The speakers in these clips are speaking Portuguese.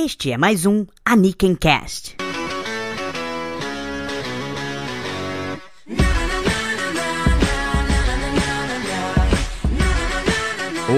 Este é mais um Aniken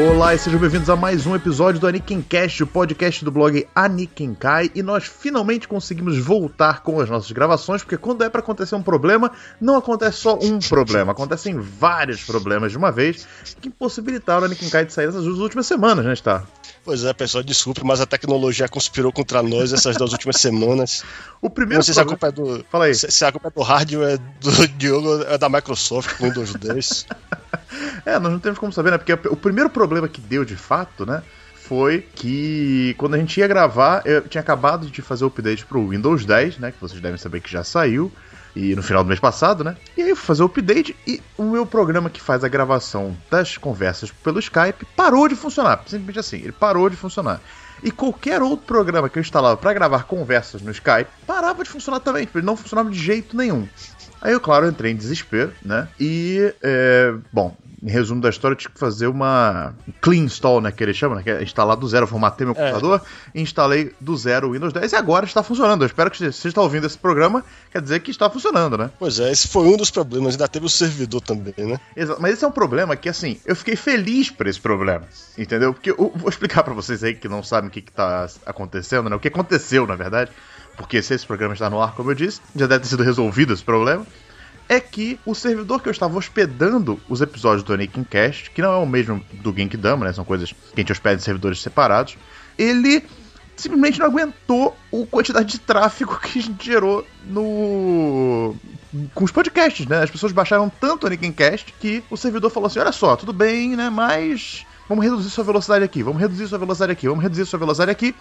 Olá e sejam bem-vindos a mais um episódio do Aniken Cast, o podcast do blog Aniken Kai, e nós finalmente conseguimos voltar com as nossas gravações, porque quando é para acontecer um problema, não acontece só um problema, acontecem vários problemas de uma vez, que impossibilitaram o Aniken Kai de sair nessas duas últimas semanas, né, está? Pois é, pessoal, desculpe, mas a tecnologia conspirou contra nós essas duas últimas semanas. O primeiro Não sei se a culpa é do. Fala aí. Se, a culpa é do hardware do Diogo é da Microsoft com Windows 10. É, nós não temos como saber, né? Porque o primeiro problema que deu de fato, né? Foi que quando a gente ia gravar, eu tinha acabado de fazer o update pro Windows 10, né? Que vocês devem saber que já saiu. E no final do mês passado, né? E aí eu fui fazer o update e o meu programa que faz a gravação das conversas pelo Skype parou de funcionar. Simplesmente assim, ele parou de funcionar. E qualquer outro programa que eu instalava para gravar conversas no Skype parava de funcionar também. Tipo, ele não funcionava de jeito nenhum. Aí eu, claro, entrei em desespero, né? E, é, bom, em resumo da história, eu tive que fazer uma clean install, né? Que ele chama, né? Que é instalar do zero. Eu formatei meu computador, instalei do zero o Windows 10 e agora está funcionando. Eu espero que você está ouvindo esse programa, quer dizer que está funcionando, né? Pois é, esse foi um dos problemas. Ainda teve o servidor também, né? Exato. Mas esse é um problema que, assim, eu fiquei feliz por esse problema, entendeu? Porque eu vou explicar para vocês aí que não sabem o que, está acontecendo, né? O que aconteceu, na verdade. Porque se esse programa está no ar, como eu disse, já deve ter sido resolvido esse problema é que o servidor que eu estava hospedando os episódios do Anakin Cast, que não é o mesmo do Genkidama, né? São coisas que a gente hospeda em servidores separados, ele simplesmente não aguentou a quantidade de tráfego que gerou no com os podcasts, né? As pessoas baixaram tanto o Anakin Cast que o servidor falou assim: "Olha só, tudo bem, né? Mas vamos reduzir sua velocidade aqui, vamos reduzir sua velocidade aqui, vamos reduzir sua velocidade aqui".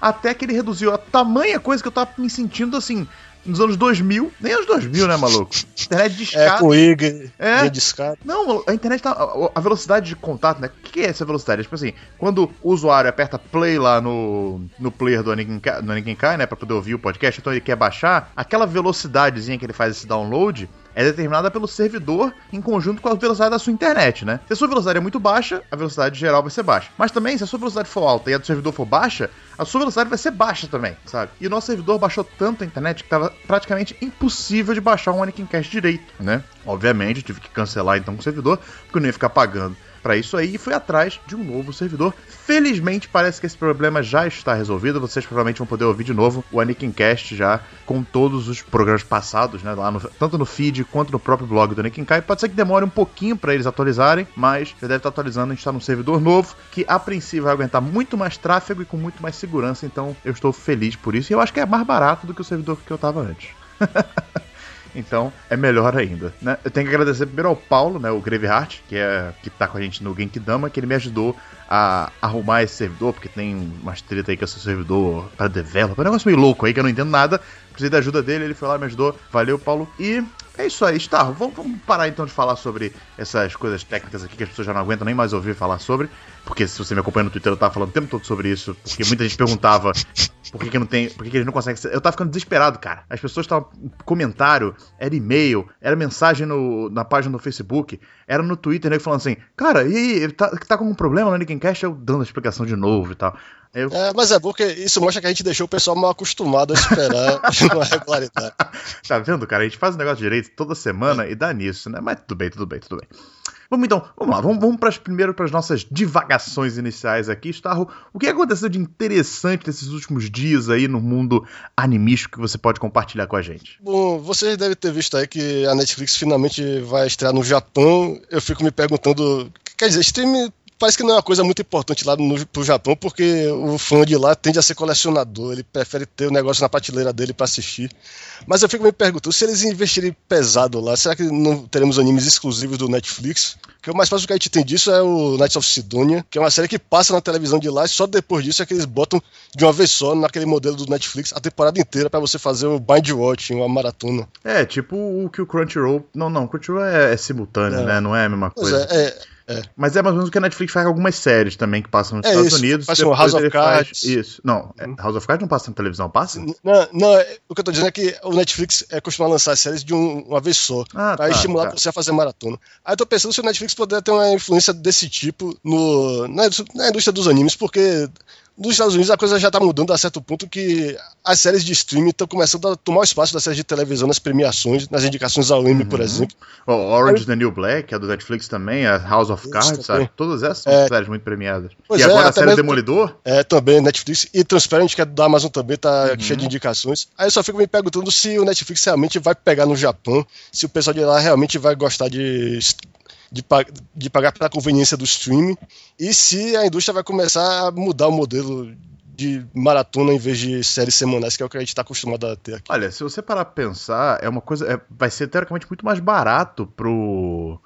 Até que ele reduziu a tamanha coisa que eu tava me sentindo assim, nos anos 2000, nem anos 2000, né, maluco? Internet de escada. É, com IG, É. de escada. Não, a internet tá. a- velocidade de contato, né? O que é essa velocidade? É tipo assim, quando o usuário aperta play lá no, no player do Anakin Kai, né? Pra poder ouvir o podcast, então ele quer baixar, aquela velocidadezinha que ele faz esse download é determinada pelo servidor em conjunto com a velocidade da sua internet, né? Se a sua velocidade é muito baixa, a velocidade geral vai ser baixa. Mas também, se a sua velocidade for alta e a do servidor for baixa, a sua velocidade vai ser baixa também, sabe? E o nosso servidor baixou tanto a internet que tava praticamente impossível de baixar um Anakin Cast direito, né? Obviamente, eu tive que cancelar então o servidor, porque eu não ia ficar pagando para isso aí e fui atrás de um novo servidor. Felizmente parece que esse problema já está resolvido. Vocês provavelmente vão poder ouvir de novo o Anakin Cast já com todos os programas passados, né, lá no- tanto no feed quanto no próprio blog do Anakin Kai. Pode ser que demore um pouquinho para eles atualizarem, mas já deve estar atualizando. A gente está num servidor novo que a princípio vai aguentar muito mais tráfego e com muito mais segurança. Então eu estou feliz por isso e eu acho que é mais barato do que o servidor que eu estava antes. Então é melhor ainda, né? Eu tenho que agradecer primeiro ao Paulo, né, o Graveheart, que é que tá com a gente no Genkidama, que ele me ajudou a arrumar esse servidor, porque tem umas treta aí com esse servidor para developer, um negócio meio louco aí que eu não entendo nada. Precisei da ajuda dele, ele foi lá me ajudou. Valeu, Paulo. E é isso aí, Starro. Vamos, vamos parar então de falar sobre essas coisas técnicas aqui que as pessoas já não aguentam nem mais ouvir falar sobre. Porque se você me acompanha no Twitter, eu tava falando o tempo todo sobre isso. Porque muita gente perguntava por que, que não tem. Por que, que eles não conseguem. Eu tava ficando desesperado, cara. As pessoas estavam. Comentário, era e-mail, era mensagem no, na página do Facebook, era no Twitter, né? Falando assim, cara, e aí, tá, tá com um problema no Nickencast? Eu dando a explicação de novo e tal. Eu, É, mas é bom que isso mostra que a gente deixou o pessoal mal acostumado a esperar uma regularidade. Tá vendo, cara? A gente faz o negócio direito toda semana e dá nisso, né? Mas tudo bem, tudo bem, tudo bem. Vamos então, vamos lá, vamos, vamos pras, primeiro para as nossas divagações iniciais aqui, Starro. O que aconteceu de interessante nesses últimos dias aí no mundo animístico que você pode compartilhar com a gente? Bom, vocês devem ter visto aí que a Netflix finalmente vai estrear no Japão. Eu fico me perguntando. Quer dizer, streaming parece que não é uma coisa muito importante lá no, pro Japão, porque o fã de lá tende a ser colecionador, ele prefere ter o negócio na prateleira dele para assistir. Mas eu fico me perguntando, se eles investirem pesado lá, será que não teremos animes exclusivos do Netflix? Porque o mais próximo que a gente tem disso é o Knights of Sidonia, que é uma série que passa na televisão de lá e só depois disso é que eles botam de uma vez só naquele modelo do Netflix a temporada inteira para você fazer o bind watching, uma maratona. É, tipo o que o Crunchyroll. Não, não, Crunchyroll é, é simultâneo, É. né? Não é a mesma Pois coisa. é, é, Mas é mais ou menos o que a Netflix faz com algumas séries também que passam nos É Estados isso, Unidos. com depois House of Cards. Isso. Não, é, House of Cards não passa na televisão, passa? Não, não, é- o que eu tô dizendo é que o Netflix é costuma lançar séries de um- uma vez só, Ah, pra tá, estimular tá. você a fazer maratona. Aí eu tô pensando se o Netflix poderia ter uma influência desse tipo no, na, na indústria dos animes, porque nos Estados Unidos a coisa já está mudando a certo ponto que as séries de streaming estão começando a tomar o espaço das séries de televisão nas premiações, nas indicações ao Emmy, uhum. por exemplo. O Orange is the New Black, é do Netflix também, a House of Cards, sabe? Todas essas são é... séries muito premiadas. Pois e é, agora a série mesmo... Demolidor? É, também, Netflix. E Transparent, que é da Amazon também, tá uhum. cheio de indicações. Aí eu só fico me perguntando se o Netflix realmente vai pegar no Japão, se o pessoal de lá realmente vai gostar de de, de pagar pela conveniência do streaming e se a indústria vai começar a mudar o modelo de maratona em vez de séries semanais, que é o que a gente está acostumado a ter aqui. Olha, se você parar pra pensar, é uma coisa. É, vai ser teoricamente muito mais barato pro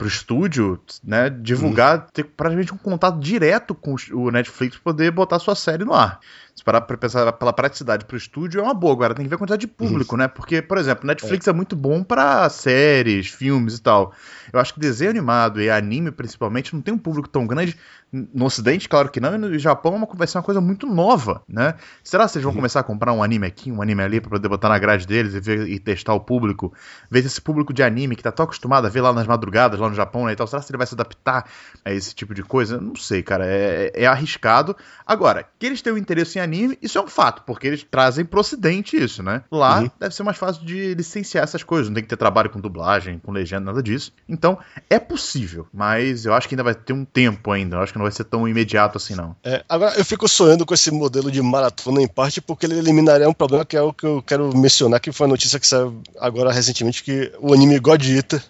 pro estúdio, né, divulgar, uhum. ter praticamente um contato direto com o Netflix para poder botar sua série no ar. Se parar pra pensar pela praticidade pro estúdio, é uma boa. Agora tem que ver a quantidade de público, uhum. né? Porque, por exemplo, Netflix é. é muito bom para séries, filmes e tal. Eu acho que desenho animado e anime, principalmente, não tem um público tão grande. No Ocidente, claro que não, e no Japão é vai ser uma coisa muito nova, né? Será que vocês vão uhum. começar a comprar um anime aqui, um anime ali, pra poder botar na grade deles e, ver, e testar o público? Ver esse público de anime que tá tão acostumado a ver lá nas madrugadas, lá no Japão né, e tal, será que ele vai se adaptar a esse tipo de coisa? Não sei, cara. É, é arriscado. Agora, que eles tenham interesse em anime, isso é um fato, porque eles trazem pro ocidente isso, né? Lá uhum. deve ser mais fácil de licenciar essas coisas, não tem que ter trabalho com dublagem, com legenda, nada disso. Então, é possível, mas eu acho que ainda vai ter um tempo ainda, eu acho que não vai ser tão imediato assim, não. É, agora, eu fico sonhando com esse modelo de maratona, em parte, porque ele eliminaria um problema que é o que eu quero mencionar, que foi a notícia que saiu agora recentemente, que o anime God Eater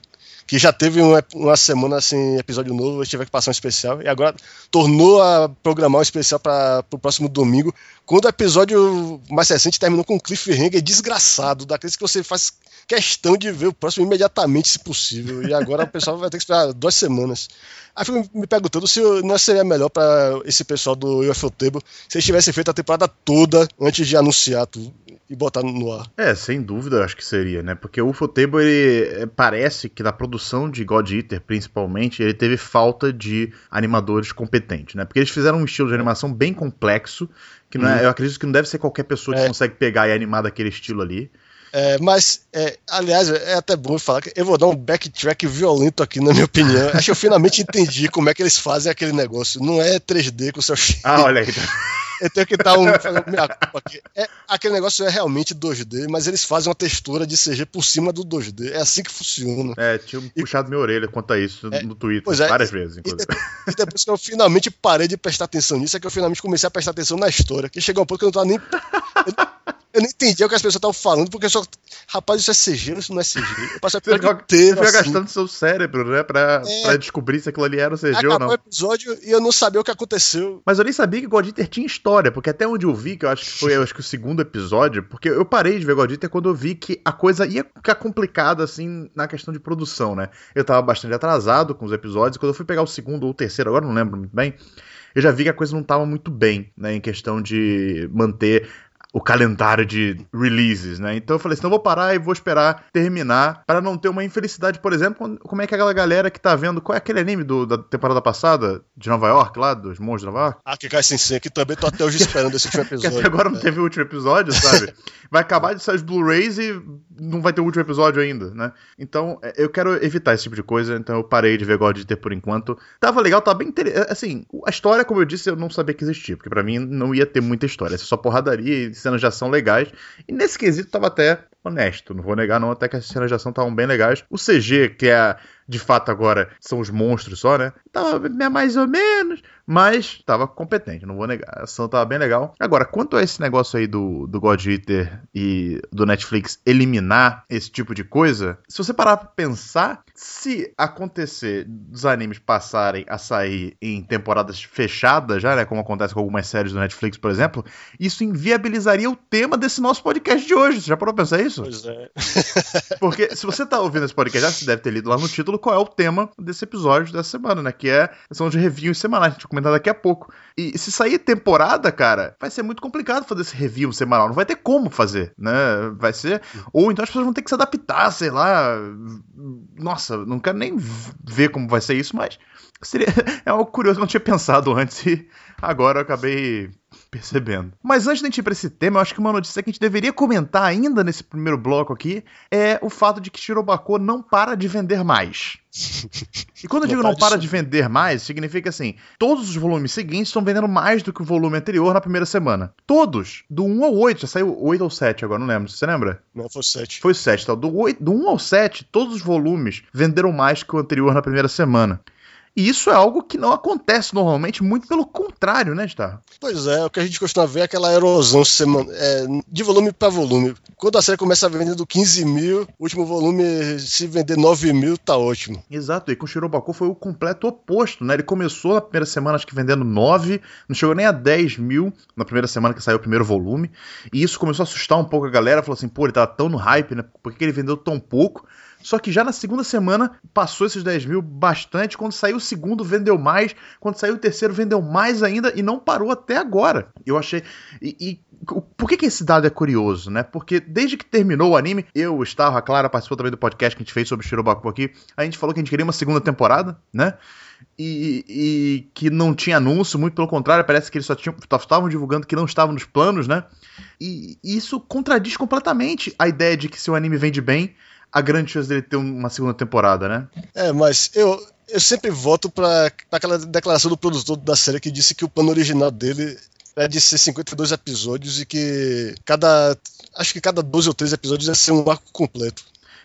que já teve uma, uma semana sem episódio novo, eu tive que passar um especial, e agora tornou a programar um especial para o próximo domingo, quando o episódio mais recente terminou com um cliffhanger desgraçado, daqueles que você faz questão de ver o próximo imediatamente, se possível, e agora o pessoal vai ter que esperar duas semanas. Aí fico me perguntando se não seria melhor para esse pessoal do UFO Table se eles tivessem feito a temporada toda antes de anunciar tudo e botar no ar. É, sem dúvida acho que seria, né? Porque o UFO Table, ele é, parece que na produção de God Eater, principalmente, ele teve falta de animadores competentes, né? Porque eles fizeram um estilo de animação bem complexo, que não é, hum. eu acredito que não deve ser qualquer pessoa que é. consegue pegar e animar daquele estilo ali. É, mas, é, aliás, é até bom falar que eu vou dar um backtrack violento aqui, na minha opinião. Acho que eu finalmente entendi como é que eles fazem aquele negócio. Não é 3D com seu Ah, olha aí. Eu tenho que dar um. Minha culpa aqui. É, aquele negócio é realmente 2D, mas eles fazem uma textura de CG por cima do 2D. É assim que funciona. É, tinha e, puxado minha orelha quanto a isso é, no Twitter é, várias vezes, inclusive. E, e, depois que eu finalmente parei de prestar atenção nisso, é que eu finalmente comecei a prestar atenção na história. Que chegou um ponto que eu não tava nem. Eu, eu não entendi o que as pessoas estavam falando, porque eu só. Rapaz, isso é CG, isso não é CG. Eu passei você fica, inteiro, você fica assim. gastando seu cérebro, né? Pra, é, pra descobrir se aquilo ali era o CG ou não. o episódio e eu não sabia o que aconteceu. Mas eu nem sabia que God Eater tinha história, porque até onde eu vi, que eu acho que foi acho que o segundo episódio, porque eu parei de ver God Eater quando eu vi que a coisa ia ficar complicada, assim, na questão de produção, né? Eu tava bastante atrasado com os episódios, quando eu fui pegar o segundo ou o terceiro, agora não lembro muito bem eu já vi que a coisa não estava muito bem, né, em questão de manter o calendário de releases, né? Então eu falei assim, não vou parar e vou esperar terminar para não ter uma infelicidade, por exemplo, como é que aquela galera que tá vendo, qual é aquele anime do, da temporada passada de Nova York lá, dos monstros de Nova York? Ah, que cai sem ser, que também tô até hoje esperando esse último episódio. que até agora não teve o último episódio, sabe? vai acabar de sair os Blu-rays e não vai ter o último episódio ainda, né? Então é, eu quero evitar esse tipo de coisa, então eu parei de ver God Eater por enquanto. Tava legal, tava bem interessante. Assim, a história, como eu disse, eu não sabia que existia, porque para mim não ia ter muita história, é só porradaria e cenas de ação legais. E nesse quesito tava até honesto, não vou negar não, até que as cenas de ação estavam bem legais. O CG, que é de fato agora são os monstros só, né? Tava mais ou menos, mas tava competente, não vou negar. A ação tava bem legal. Agora, quanto a esse negócio aí do, do God Eater e do Netflix eliminar esse tipo de coisa, se você parar pra pensar, se acontecer dos animes passarem a sair em temporadas fechadas já, né? Como acontece com algumas séries do Netflix, por exemplo, isso inviabilizaria o tema desse nosso podcast de hoje. Você já parou pra pensar isso? Pois é. Porque se você tá ouvindo esse podcast, já você deve ter lido lá no título qual é o tema desse episódio dessa semana, né? Que é são de reviews semanais, a gente vai comentar daqui a pouco. E se sair temporada, cara, vai ser muito complicado fazer esse review semanal. Não vai ter como fazer, né? Vai ser. Ou então as pessoas vão ter que se adaptar, sei lá. Nossa, não quero nem ver como vai ser isso, mas seria. É algo curioso, eu não tinha pensado antes e agora eu acabei percebendo. Mas antes de a gente ir pra esse tema, eu acho que uma notícia que a gente deveria comentar ainda nesse primeiro bloco aqui é o fato de que Shirobako não para de vender mais. E quando eu digo não para de vender mais, significa assim: todos os volumes seguintes estão vendendo mais do que o volume anterior na primeira semana. Todos. Do 1 ao 8. Já saiu 8 ou 7 agora, não lembro. Você lembra? Não, foi 7. Foi 7. Então, do, 8, do 1 ao 7, todos os volumes venderam mais que o anterior na primeira semana. E isso é algo que não acontece normalmente, muito pelo contrário, né, Star? Pois é, o que a gente costuma ver é aquela erosão semana, é, de volume para volume. Quando a série começa vendendo 15 mil, o último volume, se vender 9 mil, tá ótimo. Exato, e com o Shirobako foi o completo oposto, né? Ele começou na primeira semana, acho que vendendo 9, não chegou nem a 10 mil na primeira semana que saiu o primeiro volume. E isso começou a assustar um pouco a galera, falou assim, pô, ele tava tão no hype, né? Por que ele vendeu tão pouco? Só que já na segunda semana passou esses 10 mil bastante. Quando saiu o segundo, vendeu mais. Quando saiu o terceiro, vendeu mais ainda e não parou até agora. Eu achei. E, e por que, que, esse dado é curioso, né? Porque desde que terminou o anime, eu, Gustavo, a Clara participou também do podcast que a gente fez sobre Shirobaku aqui. A gente falou que a gente queria uma segunda temporada, né? E, e, que não tinha anúncio, muito pelo contrário, parece que eles só, só estavam divulgando que não estavam nos planos, né? E, e isso contradiz completamente a ideia de que se o anime vende bem, a grande chance dele ter uma segunda temporada, né? É, mas eu, eu sempre voto para aquela declaração do produtor da série que disse que o plano original dele é de ser 52 episódios e que cada. Acho que cada 12 ou 13 episódios ia ser um arco completo.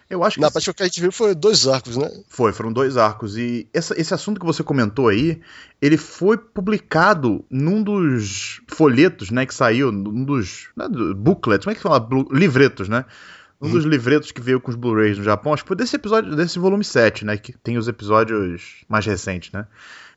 Eu acho que. Na parte que a gente viu foi dois arcos, né? Foi, foram dois arcos. E essa, esse assunto que você comentou aí, ele foi publicado num dos folhetos, né? Que saiu, num dos. Né, booklets, como é que fala? Livretos, né? Um dos livretos que veio com os Blu-rays no Japão, acho que foi desse episódio, desse volume 7, né? Que tem os episódios mais recentes, né?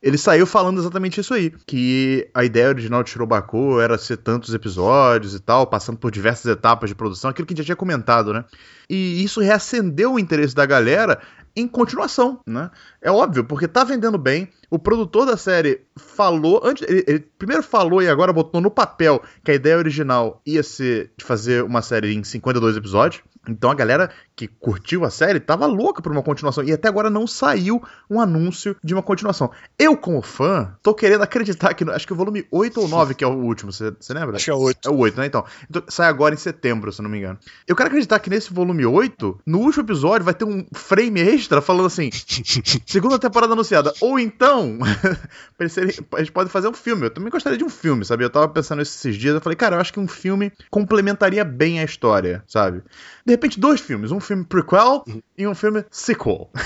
Ele saiu falando exatamente isso aí. Que a ideia original de Shirobako era ser tantos episódios e tal, passando por diversas etapas de produção, aquilo que a gente já tinha comentado, né? E isso reacendeu o interesse da galera em continuação, né? É óbvio, porque tá vendendo bem. O produtor da série falou, antes, ele, ele, primeiro falou e agora botou no papel que a ideia original ia ser de fazer uma série em 52 episódios. Então a galera que curtiu a série tava louca por uma continuação. E até agora não saiu um anúncio de uma continuação. Eu, como fã, tô querendo acreditar que. Acho que o volume 8 ou 9 que é o último, você lembra? Acho que é o 8. É o 8, né? Então, então. Sai agora em setembro, se não me engano. Eu quero acreditar que nesse volume 8, no último episódio, vai ter um frame extra falando assim: segunda temporada anunciada. Ou então, a gente pode fazer um filme. Eu também gostaria de um filme, sabe? Eu tava pensando esses dias, eu falei, cara, eu acho que um filme complementaria bem a história, sabe? De repente, dois filmes. Um filme prequel uhum. e um filme sequel.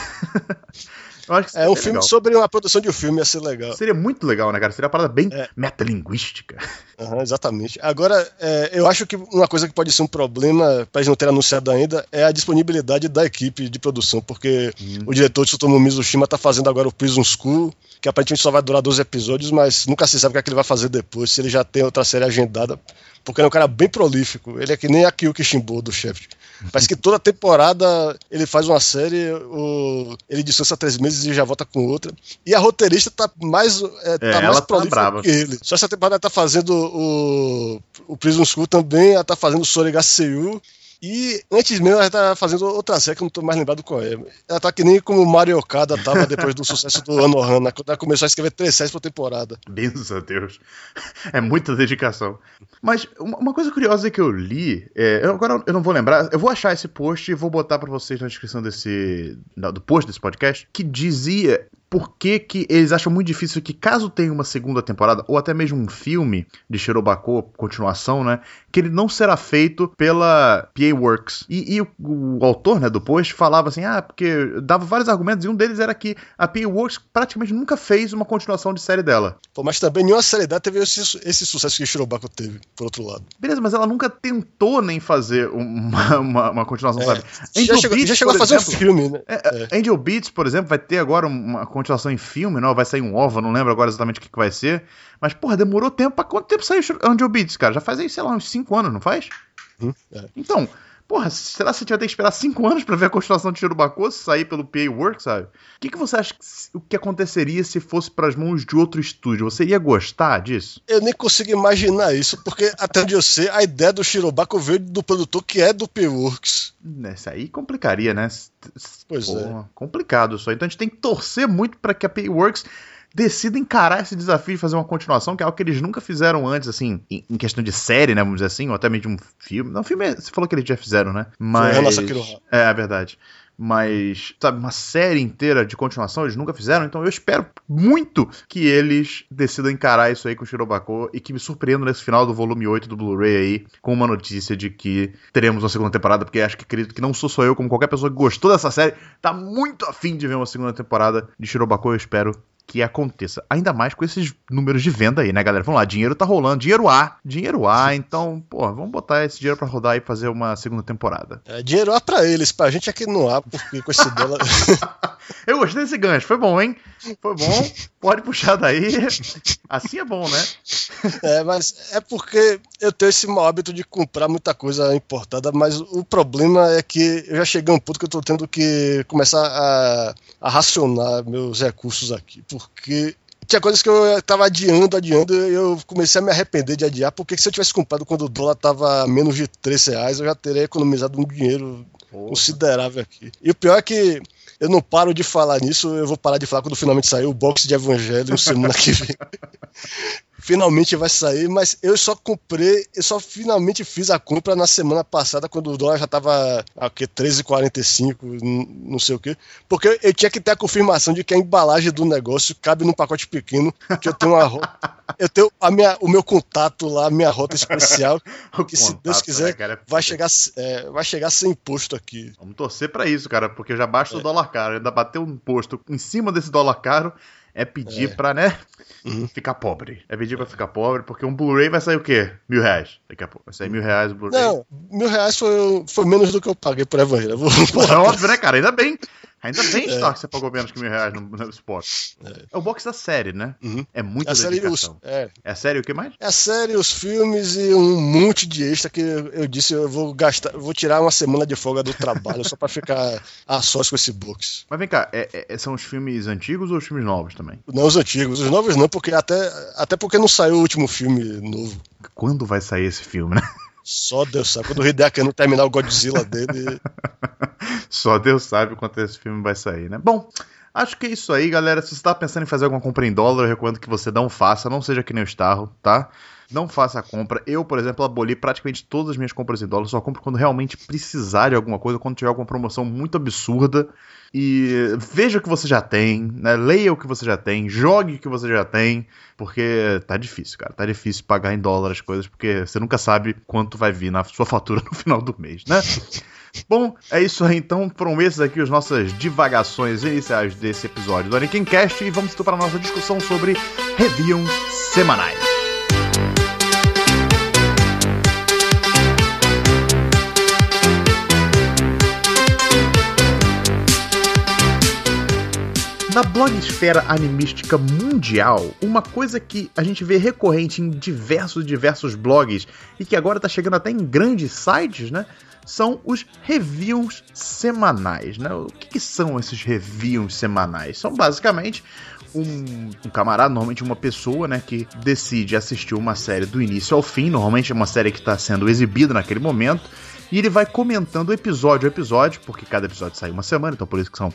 É um filme legal. sobre uma produção de um filme ia ser legal. Seria muito legal, né, cara? Seria uma parada bem é. metalinguística. Uhum, exatamente. Agora, é, eu acho que uma coisa que pode ser um problema para eles não terem anunciado ainda é a disponibilidade da equipe de produção, porque hum. o diretor de Tsutomu Mizushima tá fazendo agora o Prison School, que aparentemente só vai durar 12 episódios, mas nunca se sabe o que, é que ele vai fazer depois, se ele já tem outra série agendada, porque ele é um cara bem prolífico. Ele é que nem a Kyuki Shimbo do chefe. Parece que toda temporada ele faz uma série, o, ele descansa três meses e já volta com outra. E a roteirista tá mais, é, tá é, mais tá prolífica tá que ele. Só essa temporada ela tá fazendo o, o Prison School também, ela tá fazendo o Soregaseyu e antes mesmo ela tá fazendo outra série que eu não tô mais lembrado qual é. Ela tá que nem como Mario Okada tava depois do sucesso do Anohana, quando ela começou a escrever três séries por temporada. Benza a Deus. É muita dedicação. Mas uma coisa curiosa que eu li, é, agora eu não vou lembrar, eu vou achar esse post e vou botar para vocês na descrição desse do post desse podcast, que dizia por que, que eles acham muito difícil que, caso tenha uma segunda temporada, ou até mesmo um filme de Shirobako, continuação, né? Que ele não será feito pela PA Works. E, e o, o, autor né, do post falava assim: ah, porque dava vários argumentos, e um deles era que a PA Works praticamente nunca fez uma continuação de série dela. Pô, mas também nenhuma série dela teve esse, esse sucesso que Shirobako teve, por outro lado. Beleza, mas ela nunca tentou nem fazer uma, uma, uma continuação, é. sabe? Angel já chegou, Beats, já chegou a fazer exemplo, um filme, né? É, é. Angel Beats, por exemplo, vai ter agora uma continuação em filme, não? Vai sair um OVA, não lembro agora exatamente o que, que vai ser. Mas, porra, demorou tempo. Pra quanto tempo saiu Angel Beats, cara? Já faz aí, sei lá, uns 5 anos, não faz? Hum, é. Então, porra, será que você vai ter que esperar 5 anos para ver a continuação de Shirobako sair pelo PA Works, sabe? O que, que você acha que, o que aconteceria se fosse para as mãos de outro estúdio? Você ia gostar disso? Eu nem consigo imaginar isso, porque até onde eu sei, a ideia do Shirobako veio do produtor que é do PA Works. Isso aí complicaria, né? Pois Pô, é. Complicado aí. Então a gente tem que torcer muito para que a Payworks decida encarar esse desafio de fazer uma continuação, que é algo que eles nunca fizeram antes, assim, em, questão de série, né, vamos dizer assim, ou até mesmo de um filme. Não, filme você falou que eles já fizeram, né? Mas. É, é verdade mas, sabe, uma série inteira de continuação eles nunca fizeram, então eu espero muito que eles decidam encarar isso aí com o Shirobako e que me surpreendam nesse final do volume 8 do Blu-ray aí com uma notícia de que teremos uma segunda temporada, porque acho que acredito que não sou só eu, como qualquer pessoa que gostou dessa série, tá muito afim de ver uma segunda temporada de Shirobako, eu espero que aconteça. Ainda mais com esses números de venda aí, né, galera? Vamos lá, dinheiro tá rolando, dinheiro A, dinheiro A, então, pô, vamos botar esse dinheiro para rodar e fazer uma segunda temporada. É, dinheiro A pra eles, pra gente aqui no A, porque com esse dólar. Eu gostei desse gancho, foi bom, hein? Foi bom, pode puxar daí. Assim é bom, né? É, mas é porque eu tenho esse mau hábito de comprar muita coisa importada, mas o problema é que eu já cheguei a um ponto que eu tô tendo que começar a, a racionar meus recursos aqui porque tinha coisas que eu tava adiando, adiando, e eu comecei a me arrepender de adiar, porque se eu tivesse comprado quando o dólar tava menos de 3 reais, eu já teria economizado um dinheiro Porra. considerável aqui. E o pior é que eu não paro de falar nisso, eu vou parar de falar quando finalmente sair o box de Evangelho semana que vem. finalmente vai sair, mas eu só comprei, eu só finalmente fiz a compra na semana passada, quando o dólar já tava a que 13,45, não sei o que, porque eu tinha que ter a confirmação de que a embalagem do negócio cabe num pacote pequeno, que eu tenho uma eu tenho a minha, o meu contato lá, a minha rota especial, que se Deus quiser né, vai chegar é, vai chegar sem imposto aqui. Vamos torcer para isso, cara, porque já basta é. o dólar caro, ainda bater um imposto em cima desse dólar caro é pedir é. pra, né? Uhum. Ficar pobre. É pedir pra ficar pobre, porque um Blu-ray vai sair o quê? Mil reais. Daqui a pouco. Vai sair mil reais o Blu-ray. Não, mil reais foi, foi menos do que eu paguei por Evangelho. É óbvio, né, cara? Ainda bem. Ainda bem, é. Stark, que você pagou menos que mil reais no, no Spot. É. é. o box da série, né? Uhum. É muita é a dedicação. Série, os, é. é a série o que mais? É a série, os filmes e um monte de extra que eu disse eu vou gastar, vou tirar uma semana de folga do trabalho só pra ficar a sós com esse box. Mas vem cá, é, é, são os filmes antigos ou os filmes novos também? Não, os antigos. Os novos não, porque até, até porque não saiu o último filme novo. Quando vai sair esse filme, né? Só Deus sabe. Quando o Hideaki não terminar o Godzilla dele. Só Deus sabe quando esse filme vai sair, né? Bom. Acho que é isso aí, galera. Se você está pensando em fazer alguma compra em dólar, eu recomendo que você não faça, não seja que nem o Starro, tá? Não faça a compra. Eu, por exemplo, aboli praticamente todas as minhas compras em dólar. Só compro quando realmente precisar de alguma coisa, quando tiver alguma promoção muito absurda. E veja o que você já tem, né? leia o que você já tem, jogue o que você já tem, porque tá difícil, cara. Tá difícil pagar em dólar as coisas, porque você nunca sabe quanto vai vir na sua fatura no final do mês, né? Bom, é isso aí então. Foram esses aqui as nossas divagações iniciais desse episódio do Anakin Cast e vamos então para a nossa discussão sobre reviews semanais. Na blogosfera animística mundial, uma coisa que a gente vê recorrente em diversos diversos blogs e que agora está chegando até em grandes sites, né? São os reviews semanais, né? O que, que são esses reviews semanais? São basicamente um, um, camarada, normalmente uma pessoa, né, que decide assistir uma série do início ao fim, normalmente é uma série que está sendo exibida naquele momento, e ele vai comentando episódio a episódio, porque cada episódio sai uma semana, então por isso que são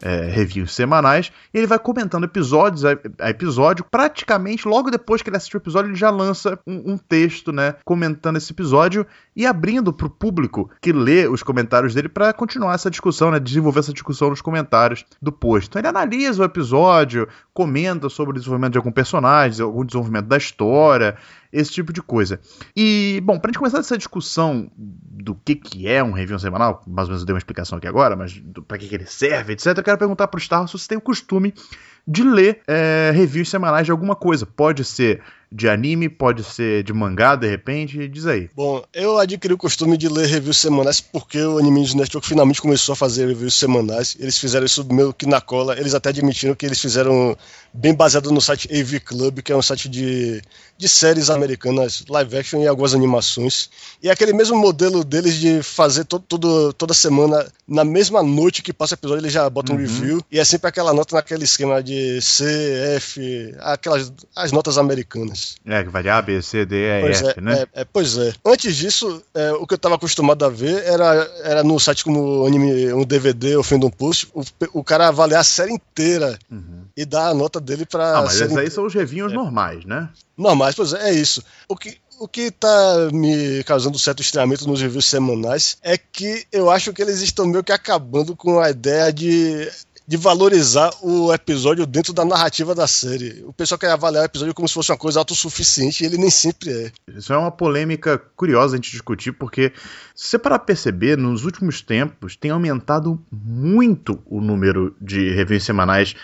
é, reviews semanais, ele vai comentando episódios a, a, episódio. Praticamente logo depois que ele assistiu o episódio, ele já lança um, um texto, né, comentando esse episódio e abrindo para o público que lê os comentários dele para continuar essa discussão, né, desenvolver essa discussão nos comentários do post. Então ele analisa o episódio, comenta sobre o desenvolvimento de algum personagem, algum desenvolvimento da história, esse tipo de coisa. E, bom, pra gente começar essa discussão do que, que é um review semanal, mais ou menos eu dei uma explicação aqui agora, mas do, pra que, que ele serve, etc., eu quero perguntar pro Star se você tem o costume de ler é, reviews semanais de alguma coisa. Pode ser de anime, pode ser de mangá, de repente, diz aí. Bom, eu adquiri o costume de ler reviews semanais porque o Anime News Network finalmente começou a fazer reviews semanais. Eles fizeram isso meio que na cola. Eles até admitiram que eles fizeram bem baseado no site AV Club, que é um site de, de séries americanas, live action e algumas animações. E é aquele mesmo modelo deles de fazer todo, todo, toda semana, na mesma noite que passa o episódio, eles já botam uhum. um review. E é sempre aquela nota naquele esquema de C, F, aquelas as notas americanas. É, que de A, B, C, D, E, pois F, é, né? É, é, pois é. Antes disso, é, o que eu estava acostumado a ver era, era no site como anime, um DVD ou Fandom Post, o, o cara avaliar a série inteira. Uhum e dar a nota dele pra. Ah, mas esses aí são os reviews É. normais, né? Normais, pois é, é isso. O que, o que tá me causando certo estranhamento nos reviews semanais é que eu acho que eles estão meio que acabando com a ideia de, de valorizar o episódio dentro da narrativa da série. O pessoal quer avaliar o episódio como se fosse uma coisa autossuficiente e ele nem sempre é. Isso é uma polêmica curiosa a gente discutir, porque se você parar pra perceber, nos últimos tempos tem aumentado muito o número de reviews semanais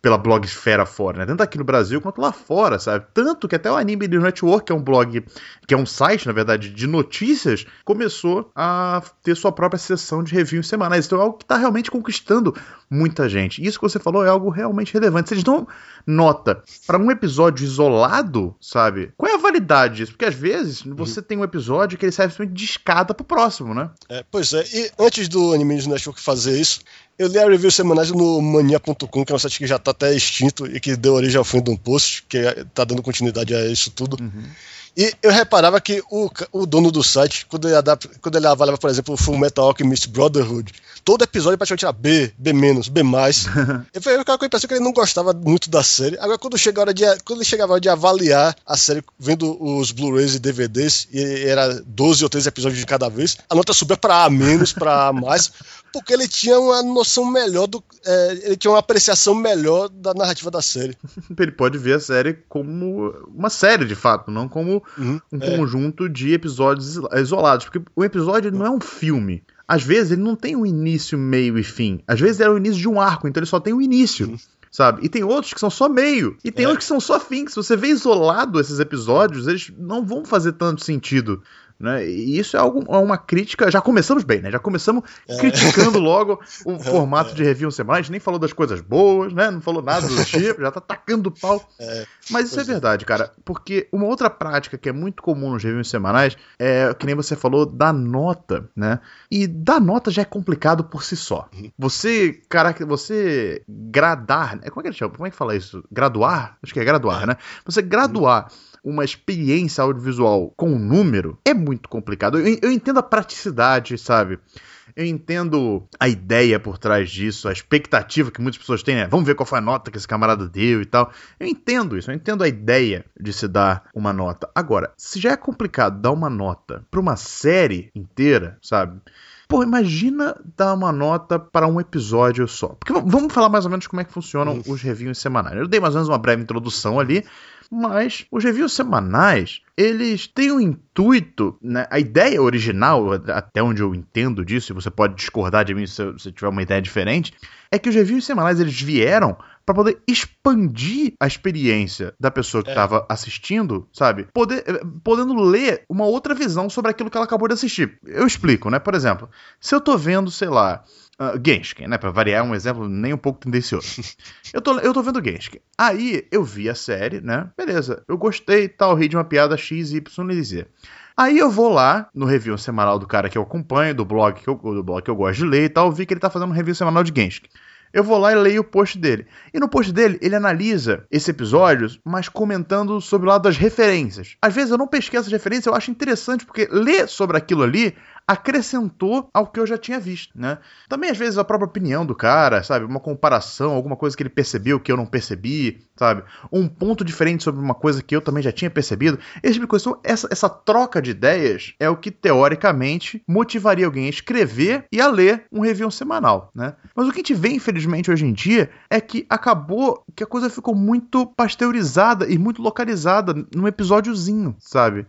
pela blogosfera fora, né? Tanto aqui no Brasil quanto lá fora, sabe? Tanto que até o Anime News Network, que é um blog, que é um site, na verdade, de notícias, começou a ter sua própria seção de reviews semanais. Então é algo que tá realmente conquistando muita gente. Isso que você falou é algo realmente relevante. Vocês dão nota para um episódio isolado, sabe? Qual é a validade disso? Porque às vezes você tem um episódio que ele serve simplesmente de escada pro próximo, né? É, pois é, e antes do Anime News Network fazer isso, eu li a review semanais no mania.com, que é um site que já tá até extinto e que deu origem ao fim de um post, que é- tá dando continuidade a isso tudo. E eu reparava que o, o dono do site, quando ele, adap- quando ele avaliava, por exemplo, o Full Metal Alchemist Brotherhood, todo episódio praticamente era B, B-, B+. eu ficava com a impressão que ele não gostava muito da série. Agora, quando, chega a hora de, quando ele chegava a hora de avaliar a série, vendo os Blu-rays e DVDs, e era 12 ou 13 episódios de cada vez, a nota subia para A menos, para A mais, porque ele tinha uma noção melhor do. é, ele tinha uma apreciação melhor da narrativa da série. Ele pode ver a série como uma série, de fato, não como Uhum, um é. conjunto de episódios iso- isolados. Porque o episódio não é um filme. Às vezes ele não tem um início, meio e fim. Às vezes é o início de um arco, então ele só tem o início. Sabe? E tem outros que são só meio. E tem É. outros que são só fim. Se você vê isolado esses episódios, eles não vão fazer tanto sentido. Né? E isso é algo, é uma crítica. Já começamos bem, né? Já começamos É. criticando logo o formato de review semanal. A gente nem falou das coisas boas, né? Não falou nada do tipo, já tá tacando pau. É, Mas isso é é. verdade, cara. Porque uma outra prática que é muito comum nos reviews semanais é, que nem você falou, da nota, né? E dar nota já é complicado por si só. Você, cara, você gradar. né? Como é que ele chama? Como é que fala isso? Graduar? Acho que é graduar, né? Você graduar uma experiência audiovisual com um número é muito complicado. Eu, eu entendo a praticidade, sabe? Eu entendo a ideia por trás disso, a expectativa que muitas pessoas têm, né? Vamos ver qual foi a nota que esse camarada deu e tal. Eu entendo isso, eu entendo a ideia de se dar uma nota. Agora, se já é complicado dar uma nota pra uma série inteira, sabe? Pô, imagina dar uma nota para um episódio só. Porque vamos falar mais ou menos como é que funcionam os reviews semanais. Eu dei mais ou menos uma breve introdução ali, mas os reviews semanais, eles têm um intuito, né? A ideia original, até onde eu entendo disso, e você pode discordar de mim se você tiver uma ideia diferente, é que os reviews semanais eles vieram para poder expandir a experiência da pessoa que É. estava assistindo, sabe? Poder, eh, podendo ler uma outra visão sobre aquilo que ela acabou de assistir. Eu explico, né? Por exemplo, se eu tô vendo, sei lá, uh, Genshin, né? Pra variar um exemplo nem um pouco tendencioso. eu, tô, eu tô vendo Genshin. Aí eu vi a série, né? Beleza, eu gostei tal, ri de uma piada X, Y e Z. Aí eu vou lá no review semanal do cara que eu acompanho, do blog que eu, do blog que eu gosto de ler e tal, vi que ele tá fazendo um review semanal de Genshin. Eu vou lá e leio o post dele. E no post dele, ele analisa esse episódio, mas comentando sobre o lado das referências. Às vezes eu não pesquei essas referências, eu acho interessante, porque ler sobre aquilo ali acrescentou ao que eu já tinha visto, né? Também, às vezes, a própria opinião do cara, sabe? Uma comparação, alguma coisa que ele percebeu que eu não percebi, sabe? Um ponto diferente sobre uma coisa que eu também já tinha percebido. Esse tipo de coisa. Então, essa, essa troca de ideias é o que, teoricamente, motivaria alguém a escrever e a ler um review semanal, né? Mas o que a gente vê, infelizmente, hoje em dia é que acabou que a coisa ficou muito pasteurizada e muito localizada num episódiozinho, sabe?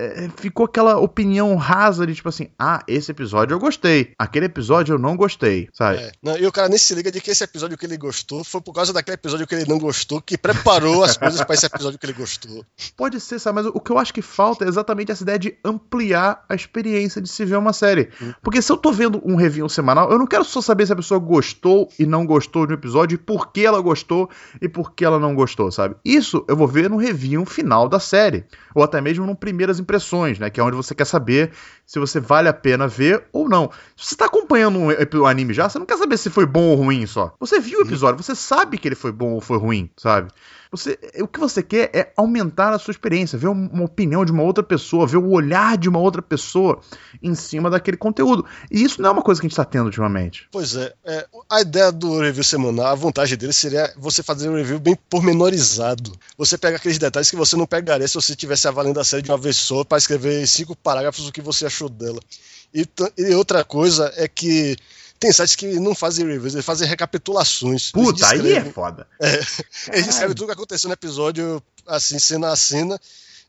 É, ficou aquela opinião rasa de tipo assim: ah, esse episódio eu gostei, aquele episódio eu não gostei, sabe? É. Não, e o cara nem se liga de que esse episódio que ele gostou foi por causa daquele episódio que ele não gostou, que preparou as coisas para esse episódio que ele gostou. Pode ser, sabe? Mas o que eu acho que falta é exatamente essa ideia de ampliar a experiência de se ver uma série. Porque se eu tô vendo um review semanal, eu não quero só saber se a pessoa gostou e não gostou de um episódio e por que ela gostou e por que ela não gostou, sabe? Isso eu vou ver no review final da série. Ou até mesmo num primeiras impressões impressões, né? Que é onde você quer saber se você vale a pena ver ou não. Se você tá acompanhando um, um anime já, você não quer saber se foi bom ou ruim só. Você viu o episódio, você sabe que ele foi bom ou foi ruim, sabe? Você, o que você quer é aumentar a sua experiência, ver uma opinião de uma outra pessoa, ver o olhar de uma outra pessoa em cima daquele conteúdo. E isso não é uma coisa que a gente está tendo ultimamente. Pois é, é, a ideia do review semanal, a vantagem dele seria você fazer um review bem pormenorizado. Você pega aqueles detalhes que você não pegaria se você estivesse avaliando a série de uma vez só para escrever cinco parágrafos do que você achou dela. E, e outra coisa é que tem sites que não fazem reviews, eles fazem recapitulações. Puta, aí é foda. É, eles descrevem tudo que aconteceu no episódio, assim, cena a cena.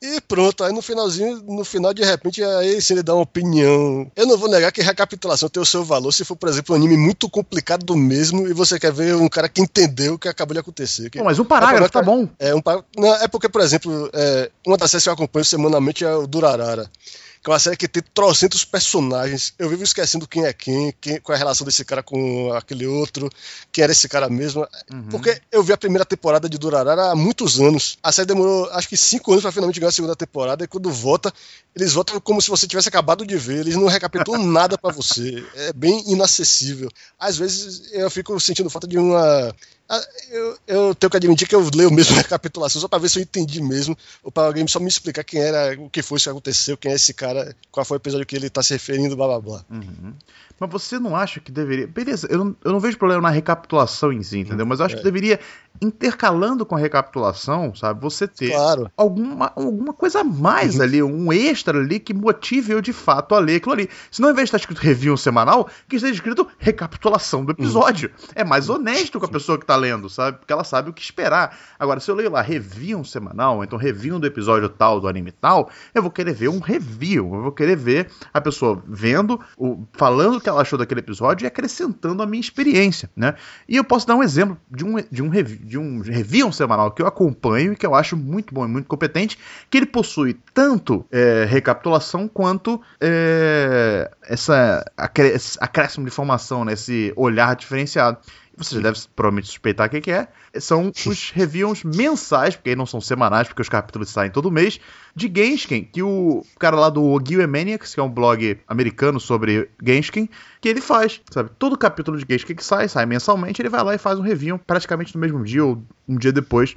E pronto, aí no finalzinho, no final, de repente, aí sim ele dá uma opinião. Eu não vou negar que recapitulação tem o seu valor se for, por exemplo, um anime muito complicado do mesmo e você quer ver um cara que entendeu o que acabou de acontecer. Que... mas um parágrafo é, tá bom. É, um par... não, é porque, por exemplo, é, uma das séries que eu acompanho semanalmente é o Durarara que é uma série que tem trocentos personagens. Eu vivo esquecendo quem é quem, quem, qual é a relação desse cara com aquele outro, quem era esse cara mesmo. Uhum. Porque eu vi a primeira temporada de Durarara há muitos anos. A série demorou acho que cinco anos para finalmente ganhar a segunda temporada, e quando volta, eles voltam como se você tivesse acabado de ver. Eles não recapitulam nada para você. É bem inacessível. Às vezes eu fico sentindo falta de uma eu, eu, tenho que admitir que eu leio mesmo a recapitulação só para ver se eu entendi mesmo, ou para alguém só me explicar quem era, o que foi isso que aconteceu, quem é esse cara, qual foi o episódio que ele está se referindo, blá blá blá. Uhum. Mas você não acha que deveria. Beleza, eu não, eu não vejo problema na recapitulação em si, entendeu? Mas eu acho é. que deveria, intercalando com a recapitulação, sabe, você ter claro. alguma, alguma coisa a mais uhum. ali, um extra ali que motive eu de fato a ler aquilo ali. Se não, ao invés de estar escrito review semanal, que esteja escrito recapitulação do episódio. Uhum. É mais honesto com a pessoa que está lendo, sabe? Porque ela sabe o que esperar. Agora, se eu leio lá review semanal, então review do episódio tal, do anime tal, eu vou querer ver um review. Eu vou querer ver a pessoa vendo, o, falando que ela achou daquele episódio e acrescentando a minha experiência, né? E eu posso dar um exemplo de um, de um, de um review semanal que eu acompanho e que eu acho muito bom e muito competente, que ele possui tanto é, recapitulação quanto é, essa acréscimo de informação, né? esse olhar diferenciado você já deve provavelmente suspeitar o que, que é, são os reviews mensais, porque aí não são semanais, porque os capítulos saem todo mês, de Genshin, que o cara lá do Gil Maniacs, que é um blog americano sobre Genshin, que ele faz, sabe? Todo capítulo de Genshin que sai, sai mensalmente, ele vai lá e faz um review praticamente no mesmo dia ou um dia depois.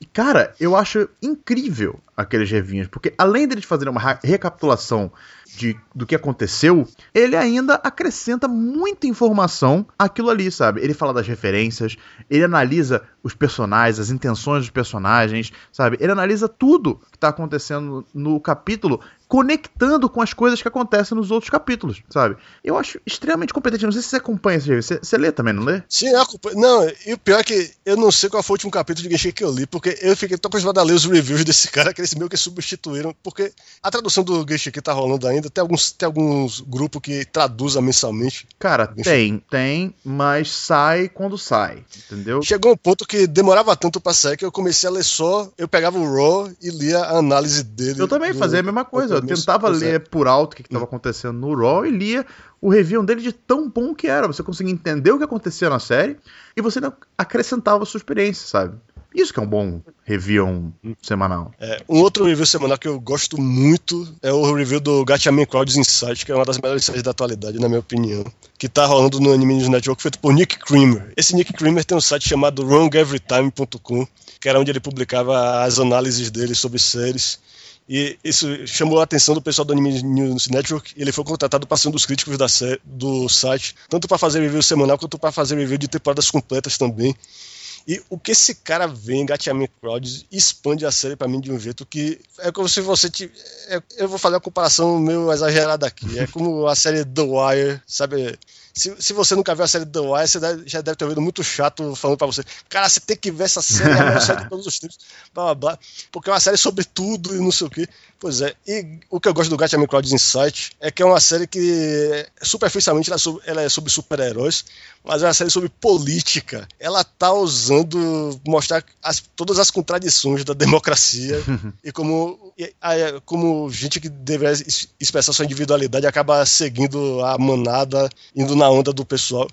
E, cara, eu acho incrível aqueles reviews, porque além deles fazerem uma recapitulação de, do que aconteceu, ele ainda acrescenta muita informação àquilo ali, sabe? Ele fala das referências, ele analisa os personagens, as intenções dos personagens, sabe? Ele analisa tudo que está acontecendo no capítulo conectando com as coisas que acontecem nos outros capítulos, sabe? Eu acho extremamente competente. Não sei se você acompanha esse. Você, você lê também, não lê? Sim, eu acompanho. Não, e o pior é que eu não sei qual foi o último capítulo de Genshin que eu li, porque eu fiquei tão acostumado a ler os reviews desse cara que eles meio que substituíram, porque a tradução do Genshin que tá rolando ainda, tem alguns, tem alguns grupos que traduzam mensalmente. Cara, tem, tem, mas sai quando sai, entendeu? Chegou um ponto que demorava tanto pra sair que eu comecei a ler só, eu pegava o Raw e lia a análise dele. Eu também do, fazia a mesma coisa eu tentava ler é. por alto o que estava acontecendo no Raw e lia o review dele de tão bom que era. Você conseguia entender o que acontecia na série e você acrescentava a sua experiência, sabe? Isso que é um bom review semanal. É, um outro review semanal que eu gosto muito é o review do Gatchaman Crowds Insight, que é uma das melhores séries da atualidade, na minha opinião. Que tá rolando no Anime News Network, feito por Nick Creamer. Esse Nick Creamer tem um site chamado wrongeverytime.com, que era onde ele publicava as análises dele sobre séries. E isso chamou a atenção do pessoal do Anime News Network. ele foi contratado para ser um dos críticos da do site, tanto para fazer review semanal quanto para fazer review de temporadas completas também. E o que esse cara vê em Gatchaman Crowds expande a série para mim de um jeito que é como se você. Te, é, eu vou fazer uma comparação meio exagerada aqui. É como a série The Wire, sabe? Se, se você nunca viu a série The Wire, você deve, já deve ter ouvido muito chato falando pra você: Cara, você tem que ver essa série, é a melhor série de todos os tempos, blá blá blá. Porque é uma série sobre tudo e não sei o que. Pois é, e o que eu gosto do Gatchaman Crowd Insight é que é uma série que, superficialmente, ela é sobre, ela é sobre super-heróis, mas é uma série sobre política. Ela tá usando, mostrar as, todas as contradições da democracia e como, e, a, como gente que deveria expressar sua individualidade acaba seguindo a manada, indo na onda do pessoal.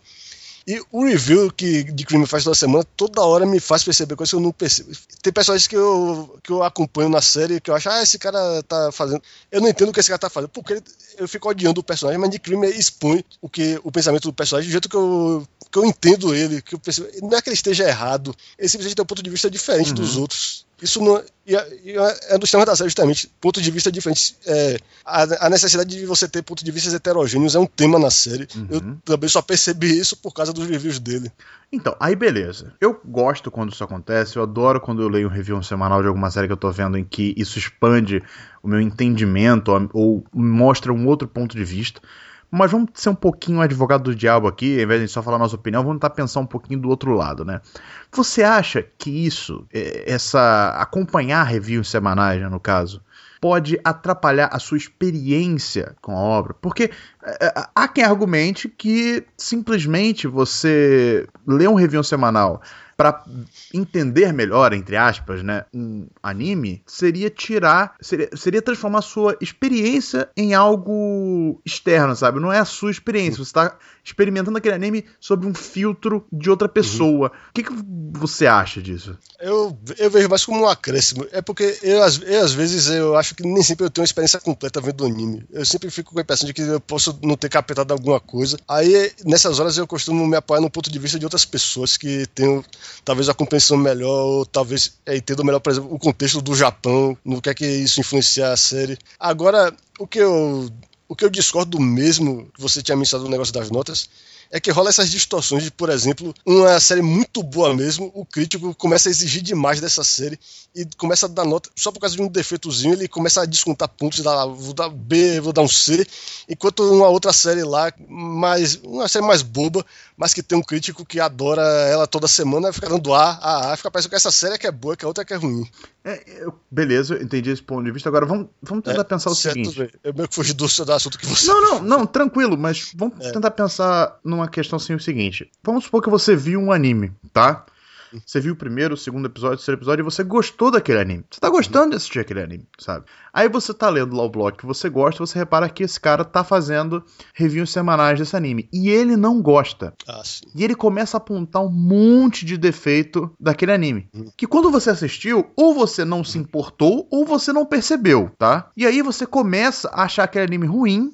E o review que de crime faz toda semana, toda hora me faz perceber coisas que eu não percebo. Tem personagens que eu, que eu acompanho na série que eu acho, ah, esse cara tá fazendo. Eu não entendo o que esse cara tá fazendo, porque eu fico odiando o personagem, mas de crime expõe o, que, o pensamento do personagem do jeito que eu, que eu entendo ele. Que eu percebo. Não é que ele esteja errado, ele simplesmente tem um ponto de vista diferente uhum. dos outros. Isso não, e é, é dos temas da série, justamente. Ponto de vista diferente. É, a, a, necessidade de você ter pontos de vista heterogêneos é um tema na série. Uhum. Eu também só percebi isso por causa dos reviews dele. Então, aí beleza. Eu gosto quando isso acontece, eu adoro quando eu leio um review semanal de alguma série que eu tô vendo em que isso expande o meu entendimento ou, ou mostra um outro ponto de vista. Mas vamos ser um pouquinho advogado do diabo aqui, ao invés de só falar nossa opinião, vamos tentar pensar um pouquinho do outro lado, né? Você acha que isso, é, essa acompanhar reviews semanais, né, no caso, pode atrapalhar a sua experiência com a obra? Porque é, é, há quem argumente que simplesmente você lê um review semanal para entender melhor, entre aspas, né, um anime, seria tirar, seria, seria transformar a sua experiência em algo externo, sabe? Não é a sua experiência, você está experimentando aquele anime sob um filtro de outra pessoa. Uhum. O que, que você acha disso? Eu, eu vejo mais como um acréscimo. É porque eu, às, eu, às vezes, eu acho que nem sempre eu tenho uma experiência completa vendo o anime. Eu sempre fico com a impressão de que eu posso não ter captado alguma coisa. Aí, nessas horas, eu costumo me apoiar no ponto de vista de outras pessoas que têm talvez a compreensão melhor, ou talvez é, melhor, por exemplo, o contexto do Japão, no que é que isso influencia a série. Agora, o que eu o que eu discordo mesmo, que você tinha mencionado no negócio das notas, é que rola essas distorções de, por exemplo, uma série muito boa mesmo, o crítico começa a exigir demais dessa série e começa a dar nota só por causa de um defeitozinho, ele começa a descontar pontos, dá, vou dar B, vou dar um C, enquanto uma outra série lá, mais, uma série mais boba, mas que tem um crítico que adora ela toda semana, fica dando A, A, A, fica parecendo que essa série é que é boa, que a outra é que é ruim. É, eu, beleza, eu entendi esse ponto de vista. Agora vamos, vamos tentar é, pensar o certo, seguinte. Eu meio que fugi do, do assunto que você. Não, não, não, tranquilo, mas vamos é. tentar pensar numa questão assim o seguinte. Vamos supor que você viu um anime, tá? Você viu o primeiro, o segundo episódio, o terceiro episódio e você gostou daquele anime. Você tá gostando de assistir aquele anime, sabe? Aí você tá lendo lá o blog que você gosta, você repara que esse cara tá fazendo reviews semanais desse anime. E ele não gosta. Ah, sim. E ele começa a apontar um monte de defeito daquele anime. Hum. Que quando você assistiu, ou você não se importou, ou você não percebeu, tá? E aí você começa a achar aquele anime ruim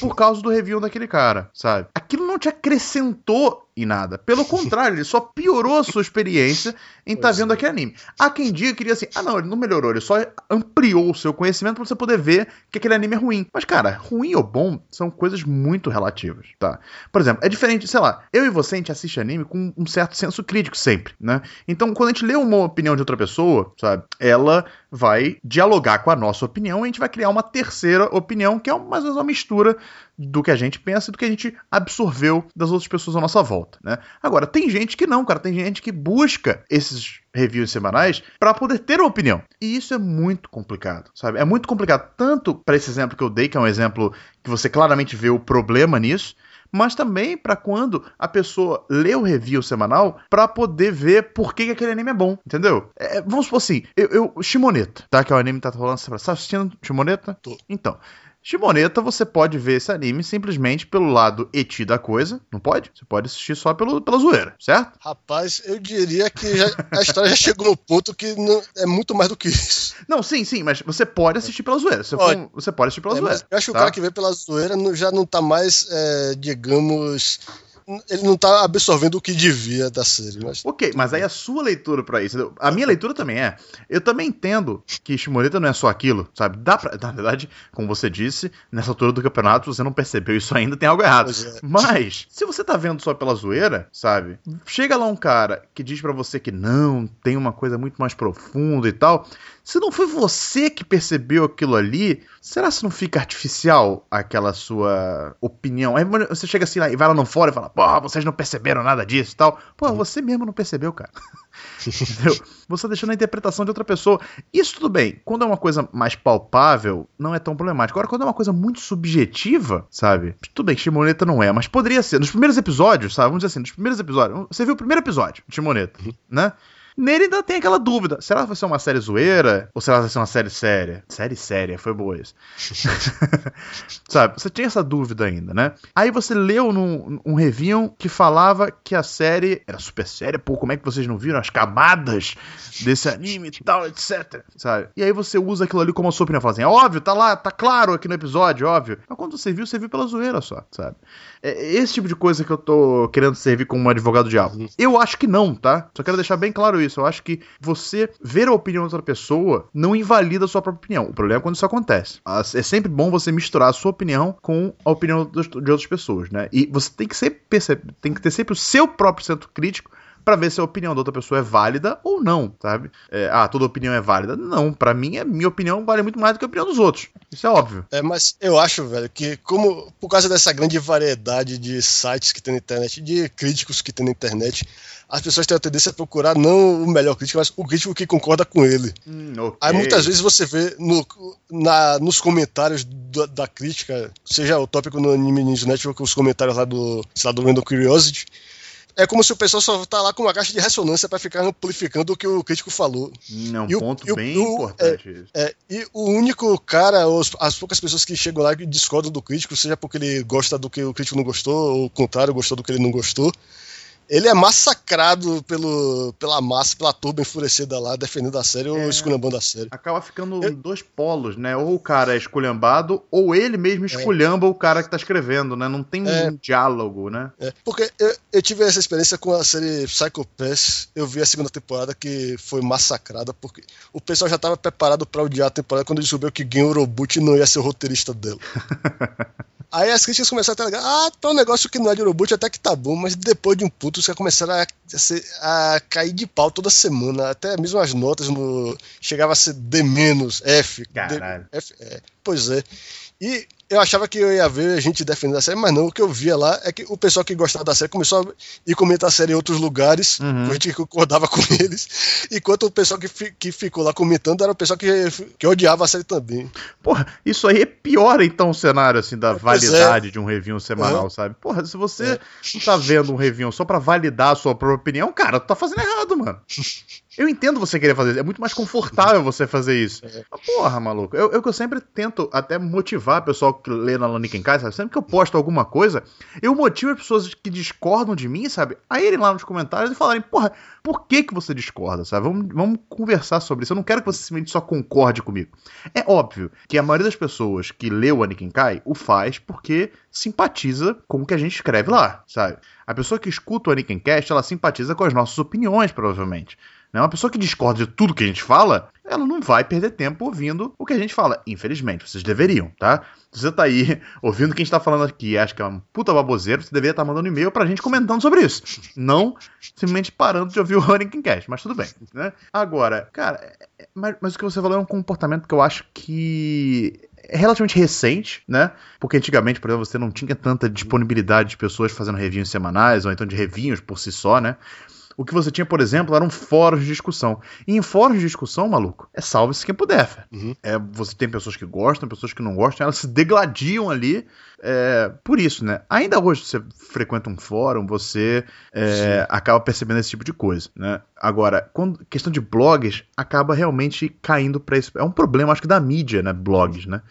por causa do review daquele cara, sabe? Aquilo não te acrescentou em nada. Pelo contrário, ele só piorou a sua experiência em estar tá vendo é. aquele anime. Há quem diga que queria assim: ah, não, ele não melhorou, ele só ampliou o seu conhecimento para você poder ver que aquele anime é ruim. Mas, cara, ruim ou bom são coisas muito relativas, tá? Por exemplo, é diferente, sei lá, eu e você a gente assiste anime com um certo senso crítico sempre, né? Então, quando a gente lê uma opinião de outra pessoa, sabe, ela vai dialogar com a nossa opinião e a gente vai criar uma terceira opinião, que é mais ou menos uma mistura do que a gente pensa e do que a gente absorveu das outras pessoas à nossa volta, né? Agora, tem gente que não, cara, tem gente que busca esses reviews semanais para poder ter uma opinião. E isso é muito complicado, sabe? É muito complicado tanto para esse exemplo que eu dei, que é um exemplo que você claramente vê o problema nisso, mas também para quando a pessoa lê o review semanal para poder ver por que, que, aquele anime é bom, entendeu? É, vamos supor assim, eu, eu Shimoneta, tá? Que é o anime que tá rolando, você tá assistindo Shimoneta? Tô. Então, Shimoneta, você pode ver esse anime simplesmente pelo lado eti da coisa, não pode? Você pode assistir só pelo, pela zoeira, certo? Rapaz, eu diria que já, a história já chegou no ponto que não, é muito mais do que isso. Não, sim, sim, mas você pode assistir pela zoeira. Você pode, for, você pode assistir pela é, zoeira. Eu acho que tá? o cara que vê pela zoeira já não tá mais, é, digamos, ele não tá absorvendo o que devia da série. Mas... Ok, mas aí a sua leitura para isso. A minha leitura também é. Eu também entendo que Shimorita não é só aquilo, sabe? Dá pra, na verdade, como você disse, nessa altura do campeonato você não percebeu isso ainda, tem algo errado. É. Mas, se você tá vendo só pela zoeira, sabe? Chega lá um cara que diz para você que não, tem uma coisa muito mais profunda e tal. Se não foi você que percebeu aquilo ali, será que não fica artificial aquela sua opinião? Aí você chega assim lá e vai lá no fora e fala, porra, vocês não perceberam nada disso e tal. Pô, você mesmo não percebeu, cara. Entendeu? Você tá deixando a interpretação de outra pessoa. Isso tudo bem. Quando é uma coisa mais palpável, não é tão problemático. Agora, quando é uma coisa muito subjetiva, sabe? Tudo bem, Shimoneta não é, mas poderia ser. Nos primeiros episódios, sabe? Vamos dizer assim, nos primeiros episódios. Você viu o primeiro episódio de Shimoneta, uhum. né? Nele ainda tem aquela dúvida: será que vai ser uma série zoeira? Ou será que vai ser uma série séria? Série séria, foi boa isso. Sabe, você tinha essa dúvida ainda, né? Aí você leu num, um review que falava que a série era super séria, pô, como é que vocês não viram as camadas desse anime e tal, etc. Sabe? E aí você usa aquilo ali como a sua opinião, fala assim, é óbvio, tá lá, tá claro aqui no episódio, óbvio. Mas quando você viu, você viu pela zoeira só, sabe? É esse tipo de coisa que eu tô querendo servir como um advogado diabo. Uhum. Eu acho que não, tá? Só quero deixar bem claro isso. Eu acho que você ver a opinião de outra pessoa não invalida a sua própria opinião. O problema é quando isso acontece. É sempre bom você misturar a sua opinião com a opinião de outras pessoas, né? E você tem que, ser, tem que ter sempre o seu próprio centro crítico para ver se a opinião da outra pessoa é válida ou não, sabe? É, ah, toda opinião é válida. Não, para mim, a minha opinião vale muito mais do que a opinião dos outros. Isso é óbvio. É, mas eu acho, velho, que como por causa dessa grande variedade de sites que tem na internet, de críticos que tem na internet, as pessoas têm a tendência a procurar não o melhor crítico, mas o crítico que concorda com ele. Hum, okay. Aí muitas vezes você vê no, na, nos comentários da, da, crítica, seja o tópico no Anime News Network, os comentários lá do, sei lá, do Random Curiosity, é como se o pessoal só tá lá com uma caixa de ressonância para ficar amplificando o que o crítico falou. É um e ponto o, bem o, importante. É, é, e o único cara, ou as poucas pessoas que chegam lá e discordam do crítico, seja porque ele gosta do que o crítico não gostou, ou o contrário, gostou do que ele não gostou, ele é massacrado pelo, pela massa, pela turba enfurecida lá, defendendo a série é, ou esculhambando a série. Acaba ficando eu... dois polos, né? Ou o cara é esculhambado, ou ele mesmo é. esculhamba é. o cara que tá escrevendo, né? Não tem é. um diálogo, né? É. Porque eu, eu, tive essa experiência com a série Psycho Pass, eu vi a segunda temporada que foi massacrada, porque o pessoal já tava preparado para odiar a temporada quando descobriu que Gen Urobuchi não ia ser o roteirista dela. Aí as críticas começaram a ligar, ah, tá um negócio que não é de Urobuchi até que tá bom, mas depois de um puto os caras começaram a, a, a, cair de pau toda semana, até mesmo as notas no chegava a ser D-, F. Caralho. D, F, é, pois é. E eu achava que eu ia ver a gente defendendo a série, mas não. O que eu via lá é que o pessoal que gostava da série começou a ir comentar a série em outros lugares, uhum. a gente concordava com eles, enquanto o pessoal que, fi, que ficou lá comentando era o pessoal que, que odiava a série também. Porra, isso aí é pior então o cenário assim da é. validade é. de um review semanal, uhum. sabe? Porra, se você é. não tá vendo um review só para validar a sua própria opinião, cara, tu tá fazendo errado, mano. Eu entendo você querer fazer isso. É muito mais confortável você fazer isso. É. porra, maluco. Eu, eu, eu sempre tento até motivar o pessoal que lê na Laniken Kai, sabe? Sempre que eu posto alguma coisa, eu motivo as pessoas que discordam de mim, sabe? A irem lá nos comentários e falarem, porra, por que que você discorda, sabe? Vamos, vamos conversar sobre isso. Eu não quero que você simplesmente só concorde comigo. É óbvio que a maioria das pessoas que lê o Anakin Kai o faz porque simpatiza com o que a gente escreve lá, sabe? A pessoa que escuta o Anakin Cast, ela simpatiza com as nossas opiniões, provavelmente. Né? Uma pessoa que discorda de tudo que a gente fala, ela não vai perder tempo ouvindo o que a gente fala. Infelizmente, vocês deveriam, tá? Se você tá aí ouvindo o que a gente tá falando aqui e acha que é um puta baboseiro, você deveria estar tá mandando e-mail pra gente comentando sobre isso. Não simplesmente parando de ouvir o Running Cast, mas tudo bem, né? Agora, cara, é, é, mas, mas o que você falou é um comportamento que eu acho que é relativamente recente, né? Porque antigamente, por exemplo, você não tinha tanta disponibilidade de pessoas fazendo reviews semanais, ou então de reviews por si só, né? O que você tinha, por exemplo, eram fóruns de discussão. E em fóruns de discussão, maluco, é salve-se quem puder. Uhum. É, você tem pessoas que gostam, pessoas que não gostam, elas se degladiam ali é, por isso, né? Ainda hoje você frequenta um fórum, você é, acaba percebendo esse tipo de coisa, né? Agora, quando questão de blogs acaba realmente caindo para isso. É um problema, acho que da mídia, né? Blogs, né?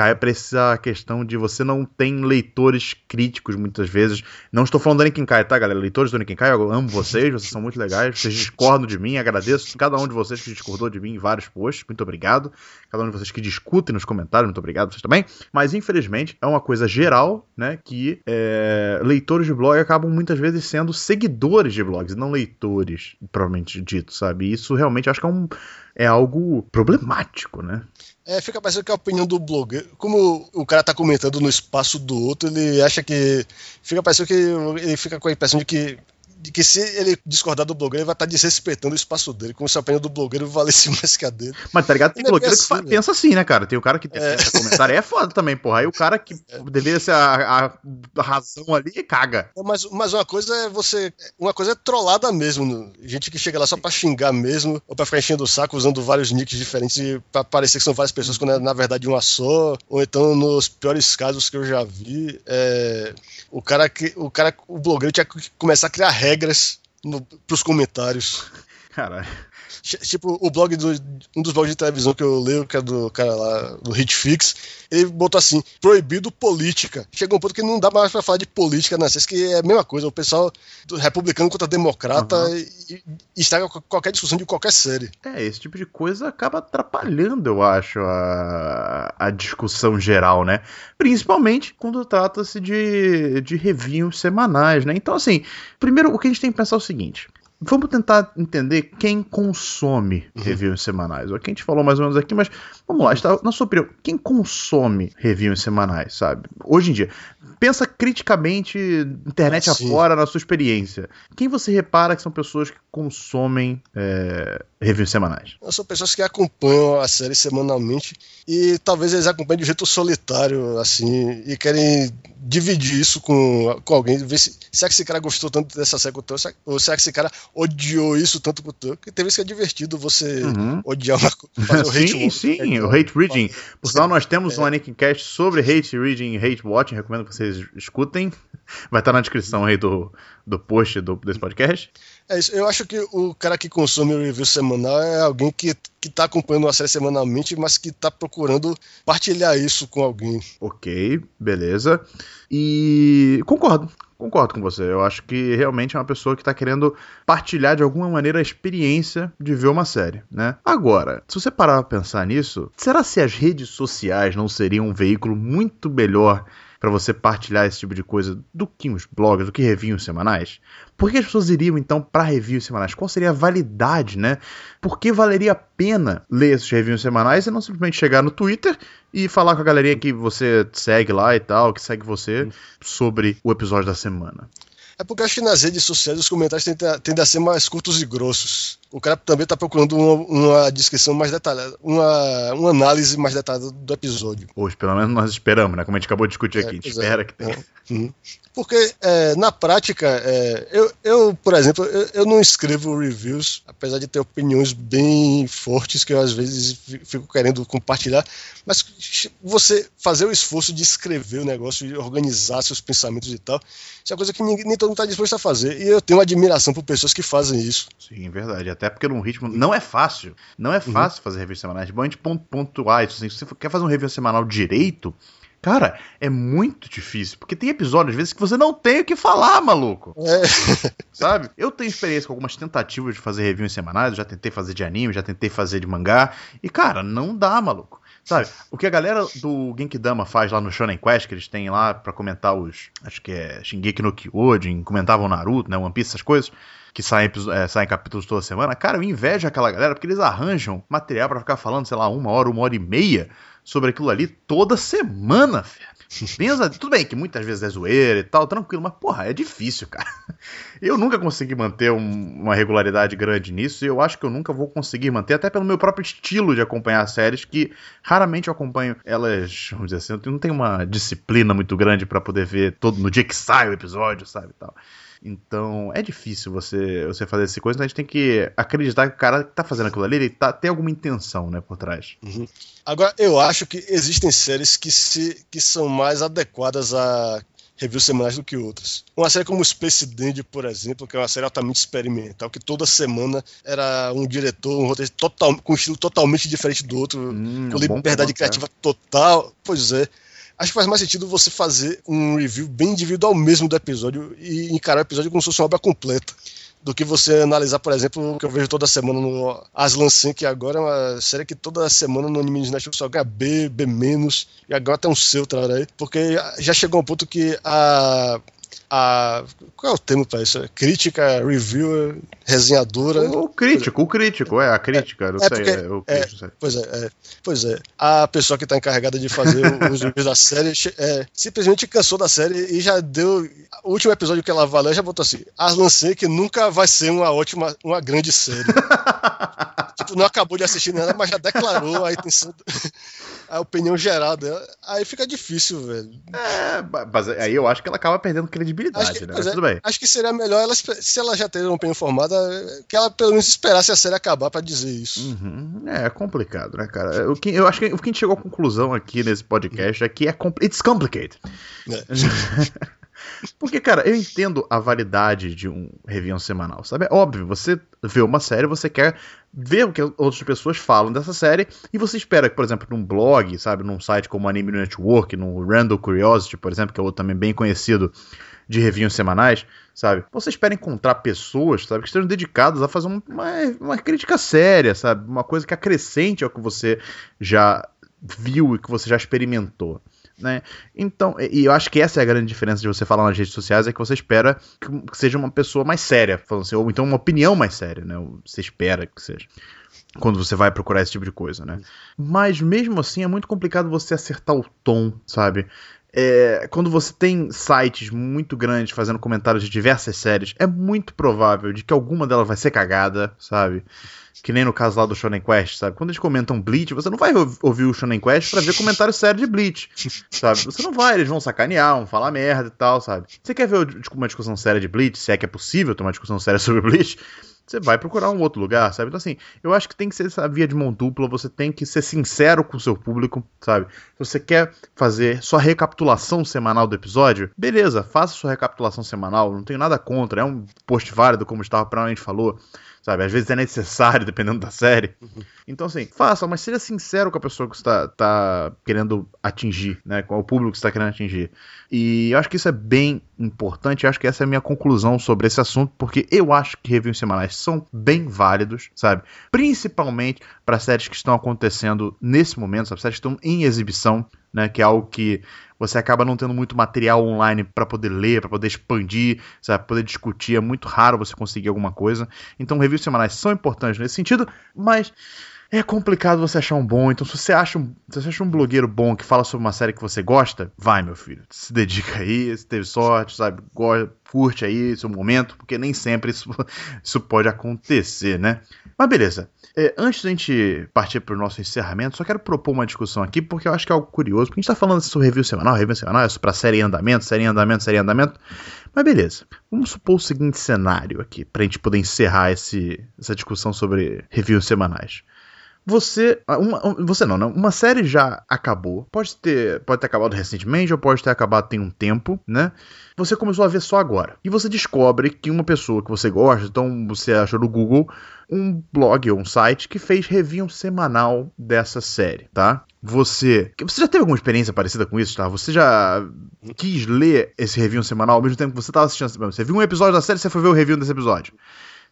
Cai para essa questão de você não tem leitores críticos muitas vezes. Não estou falando do Anakin Kai, tá, galera? Leitores do Anakin Kai, eu amo vocês, vocês são muito legais, vocês discordam de mim, agradeço cada um de vocês que discordou de mim em vários posts, muito obrigado. Cada um de vocês que discutem nos comentários, muito obrigado vocês também. Mas infelizmente é uma coisa geral, né, que é, leitores de blog acabam muitas vezes sendo seguidores de blogs, não leitores, provavelmente dito, sabe? Isso realmente acho que é um é algo problemático, né? É, fica parecendo que é a opinião do blogueiro. Como o cara tá comentando no espaço do outro, ele acha que. Fica parecendo que ele fica com a impressão de que de que se ele discordar do blogueiro, ele vai estar desrespeitando o espaço dele, como se a opinião do blogueiro valesse mais que a dele. Mas tá ligado? Tem blogueiro que assim, pensa assim, né, cara? Tem o cara que é. comentário, é foda também, porra. Aí o cara que é. deveria ser a, a, razão ali caga. Mas, mas uma coisa é você. Uma coisa é trollada mesmo. Gente que chega lá só pra xingar mesmo, ou pra ficar enchendo o saco usando vários nicks diferentes pra parecer que são várias pessoas, quando é na verdade uma só. Ou então, nos piores casos que eu já vi, é, o cara que. O cara, o blogueiro tinha que começar a criar regras para os comentários. Caralho. Tipo, o blog do. Um dos blogs de televisão que eu leio, que é do cara lá, do Hitfix, ele botou assim: proibido política. Chegou um ponto que não dá mais pra falar de política na CES, que é a mesma coisa. O pessoal do republicano contra democrata uhum. e, e estraga qualquer discussão de qualquer série. É, esse tipo de coisa acaba atrapalhando, eu acho, a, a discussão geral, né? Principalmente quando trata-se de, de reviews semanais, né? Então, assim, primeiro o que a gente tem que pensar é o seguinte. Vamos tentar entender quem consome uhum. reviews semanais. O que a gente falou mais ou menos aqui, mas vamos lá, está, na sua opinião, quem consome reviews semanais, sabe? Hoje em dia, pensa criticamente, internet ah, afora, na sua experiência. Quem você repara que são pessoas que consomem é, reviews semanais? São pessoas que acompanham a série semanalmente e talvez eles acompanhem de jeito solitário, assim, e querem dividir isso com, com alguém, ver se, se é que esse cara gostou tanto dessa série quanto eu, ou se é que esse cara odiou isso tanto quanto eu, porque tem vezes que é divertido você uhum. odiar uma coisa, fazer o hate Sim, sim, é, o hate reading. Por sinal, nós temos um Anakincast sobre hate reading e hate watching, recomendo que vocês escutem, vai estar na descrição aí do, do post do, desse podcast. É isso. Eu acho que o cara que consome o review semanal é alguém que, que tá acompanhando a série semanalmente, mas que tá procurando partilhar isso com alguém. Ok, beleza. E concordo. Concordo com você. Eu acho que realmente é uma pessoa que está querendo partilhar de alguma maneira a experiência de ver uma série, né? Agora, se você parar pra pensar nisso, será se as redes sociais não seriam um veículo muito melhor para você partilhar esse tipo de coisa do que os blogs, do que reviews semanais? Por que as pessoas iriam então para reviews semanais? Qual seria a validade, né? Por que valeria a pena ler esses reviews semanais e não simplesmente chegar no Twitter e falar com a galerinha que você segue lá e tal, que segue você, sobre o episódio da semana? É porque acho que nas redes sociais os comentários tendem a, tendem a ser mais curtos e grossos. O cara também está procurando uma, uma, descrição mais detalhada, uma, uma análise mais detalhada do episódio. Hoje, pelo menos nós esperamos, né? Como a gente acabou de discutir é, aqui, a gente espera é. que tenha. É. Uhum. Porque é, na prática, é, eu, eu, por exemplo, eu, eu, não escrevo reviews, apesar de ter opiniões bem fortes que eu às vezes fico querendo compartilhar, mas você fazer o esforço de escrever o negócio, de organizar seus pensamentos e tal, isso é uma coisa que ninguém, nem todo mundo está disposto a fazer. E eu tenho admiração por pessoas que fazem isso. Sim, verdade. Até porque num ritmo. Não é fácil. Não é uhum. fácil uhum. fazer reviews semanais. Bom, a gente pontuar isso. Assim, se você quer fazer um review semanal direito, Cara, é muito difícil, porque tem episódios, às vezes, que você não tem o que falar, maluco. É. Sabe? Eu tenho experiência com algumas tentativas de fazer reviews semanais, já tentei fazer de anime, já tentei fazer de mangá, e, cara, não dá, maluco. Sabe? O que a galera do Genkidama faz lá no Shonen Quest, que eles têm lá para comentar os. Acho que é Shingeki no Kyojin, comentavam Naruto, né? One Piece, essas coisas que saem, é, saem capítulos toda semana, cara, eu invejo aquela galera porque eles arranjam material para ficar falando, sei lá, uma hora, uma hora e meia sobre aquilo ali toda semana, velho. Pensa, tudo bem que muitas vezes é zoeira e tal, tranquilo, mas porra, é difícil, cara. Eu nunca consegui manter um, uma regularidade grande nisso e eu acho que eu nunca vou conseguir manter, até pelo meu próprio estilo de acompanhar séries, que raramente eu acompanho elas, vamos dizer assim, eu não tenho uma disciplina muito grande para poder ver todo no dia que sai o episódio, sabe e tal. Então é difícil você, você fazer essa coisa, então a gente tem que acreditar que o cara que tá fazendo aquilo ali, ele tá, tem alguma intenção, né, por trás. Uhum. Agora, eu acho que existem séries que, se, que são mais adequadas a reviews semanais do que outras. Uma série como Space Dandy, por exemplo, que é uma série altamente experimental, que toda semana era um diretor, um roteiro total, com um estilo totalmente diferente do outro, hum, com é liberdade criativa total. Pois é acho que faz mais sentido você fazer um review bem individual mesmo do episódio e encarar o episódio como se fosse uma obra completa. Do que você analisar, por exemplo, o que eu vejo toda semana no Aslan Sen, que agora é uma série que toda semana no anime de Netflix só ganha B, e agora tem um seu, aí, porque já chegou um ponto que a a. Qual é o termo para isso? Crítica, reviewer, resenhadora. O crítico, o crítico, é a crítica, é, não é sei. Porque, é, o é, crítico, pois é, é, pois é. A pessoa que está encarregada de fazer os reviews da série é, simplesmente cansou da série e já deu. O último episódio que ela valeu já botou assim: Aslan que nunca vai ser uma ótima, uma grande série. tipo, não acabou de assistir nada, mas já declarou a intenção. A opinião geral dela. Aí fica difícil, velho. É, mas aí eu acho que ela acaba perdendo credibilidade, que, né? Mas é, tudo bem. Acho que seria melhor ela, se ela já ter uma opinião formada, que ela pelo menos esperasse a série acabar para dizer isso. Uhum. É, é complicado, né, cara? O que, eu acho que o que a gente chegou à conclusão aqui nesse podcast é que é compl it's complicated. É. Porque, cara, eu entendo a validade de um review semanal, sabe? É óbvio, você vê uma série, você quer ver o que outras pessoas falam dessa série e você espera que, por exemplo, num blog, sabe, num site como Anime Network, no Random Curiosity, por exemplo, que é outro também bem conhecido de reviews semanais, sabe? Você espera encontrar pessoas, sabe, que estejam dedicadas a fazer uma, uma crítica séria, sabe? Uma coisa que acrescente ao que você já viu e que você já experimentou. Né? Então, e eu acho que essa é a grande diferença de você falar nas redes sociais, é que você espera que seja uma pessoa mais séria, falando assim, ou então uma opinião mais séria, né? Você espera que seja. Quando você vai procurar esse tipo de coisa, né? Mas mesmo assim é muito complicado você acertar o tom, sabe? É, quando você tem sites muito grandes fazendo comentários de diversas séries, é muito provável de que alguma delas vai ser cagada, sabe? Que nem no caso lá do Shonen Quest, sabe? Quando eles comentam Bleach, você não vai ouvir o Shonen Quest pra ver comentário sério de Bleach, sabe? Você não vai, eles vão sacanear, vão falar merda e tal, sabe? Você quer ver uma discussão séria de Bleach, se é que é possível ter uma discussão séria sobre Bleach, você vai procurar um outro lugar, sabe? Então, assim, eu acho que tem que ser essa via de mão dupla, você tem que ser sincero com o seu público, sabe? Se você quer fazer sua recapitulação semanal do episódio, beleza, faça sua recapitulação semanal, não tenho nada contra, é um post válido, como o Star provavelmente falou sabe? Às vezes é necessário, dependendo da série. Uhum. Então, assim, faça, mas seja sincero com a pessoa que você está tá querendo atingir, né? Com o público que você está querendo atingir. E eu acho que isso é bem importante, eu acho que essa é a minha conclusão sobre esse assunto, porque eu acho que reviews semanais são bem válidos, sabe? Principalmente para séries que estão acontecendo nesse momento, sabe? Séries que estão em exibição, né? Que é algo que você acaba não tendo muito material online para poder ler, para poder expandir, sabe, poder discutir. É muito raro você conseguir alguma coisa. Então, reviews semanais são importantes nesse sentido, mas é complicado você achar um bom. Então, se você acha um, se você acha um blogueiro bom que fala sobre uma série que você gosta, vai, meu filho. Se dedica aí, se teve sorte, sabe? Curte aí seu momento, porque nem sempre isso, isso pode acontecer, né? Mas beleza. É, antes da gente partir para o nosso encerramento, só quero propor uma discussão aqui, porque eu acho que é algo curioso. Porque a gente está falando sobre review semanal, review semanal, isso para série em andamento, série em andamento, série em andamento. Mas beleza. Vamos supor o seguinte cenário aqui, para a gente poder encerrar esse, essa discussão sobre reviews semanais. Você. Uma, você não, não. Uma série já acabou. Pode ter, pode ter acabado recentemente ou pode ter acabado tem um tempo, né? Você começou a ver só agora. E você descobre que uma pessoa que você gosta, então você achou no Google um blog ou um site que fez review semanal dessa série, tá? Você. Você já teve alguma experiência parecida com isso, tá? Você já quis ler esse review semanal ao mesmo tempo que você estava assistindo. Você viu um episódio da série você foi ver o review desse episódio.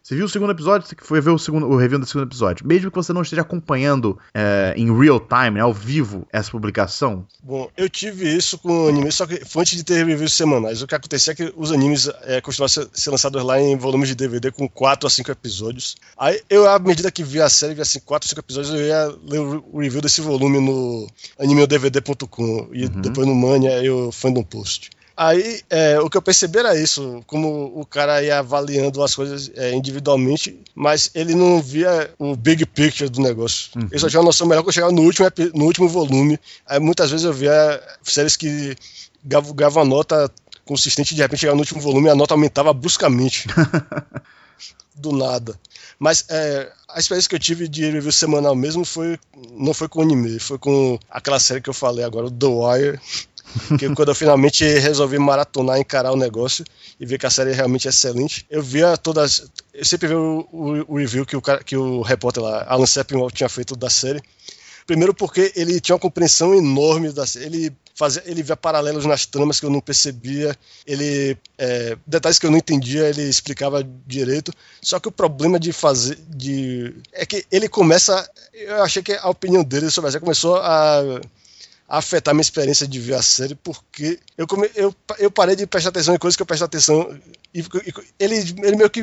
Você viu o segundo episódio, você foi ver o, segundo, o review do segundo episódio. Mesmo que você não esteja acompanhando é, em real time, né, ao vivo, essa publicação. Bom, eu tive isso com anime, só que foi antes de ter reviews semanais. O que acontecia é que os animes é, costumavam ser, ser, lançados lá em volumes de DVD com 4 a 5 episódios. Aí eu, à medida que via a série, via assim, 4 a 5 episódios, eu ia ler o review desse volume no animeodvd.com e uhum. depois no Mania e o Fandom Post. Aí é, o que eu percebi era isso, como o cara ia avaliando as coisas é, individualmente, mas ele não via o big picture do negócio. Uhum. Ele só tinha uma noção melhor que eu chegava no último, no último volume. Aí muitas vezes eu via séries que gavam a nota consistente, de repente chegava no último volume e a nota aumentava bruscamente. do nada. Mas é, a experiência que eu tive de review semanal mesmo foi não foi com anime, foi com aquela série que eu falei agora, The Wire que quando eu finalmente resolvi maratonar, encarar o negócio e ver que a série é realmente excelente, eu via todas. Eu sempre vi o, o, o review que o, cara, que o repórter lá, Alan Sepinwall, tinha feito da série. Primeiro porque ele tinha uma compreensão enorme da série. Ele fazia, ele via paralelos nas tramas que eu não percebia, ele é, detalhes que eu não entendia, ele explicava direito. Só que o problema de fazer, de é que ele começa, eu achei que a opinião dele sobre a série começou a afetar minha experiência de ver a série, porque eu, come, eu, eu parei de prestar atenção em coisas que eu presto atenção. E, e ele, ele meio que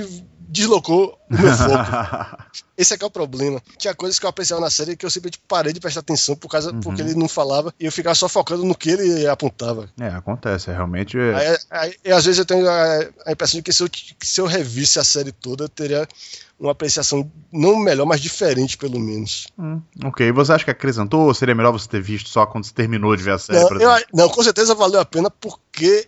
deslocou o meu foco. Esse é que é o problema. Tinha coisas que eu apreciava na série que eu simplesmente parei de prestar atenção por causa, uhum. porque ele não falava e eu ficava só focando no que ele apontava. É, acontece, é realmente. Aí, aí, aí, às vezes eu tenho a, a impressão de que se eu, que se eu revisse a série toda, eu teria uma apreciação não melhor, mas diferente, pelo menos. Hum, ok. Você acha que acrescentou ou seria melhor você ter visto só quando terminou de ver a série. Não, eu, não com certeza valeu a pena porque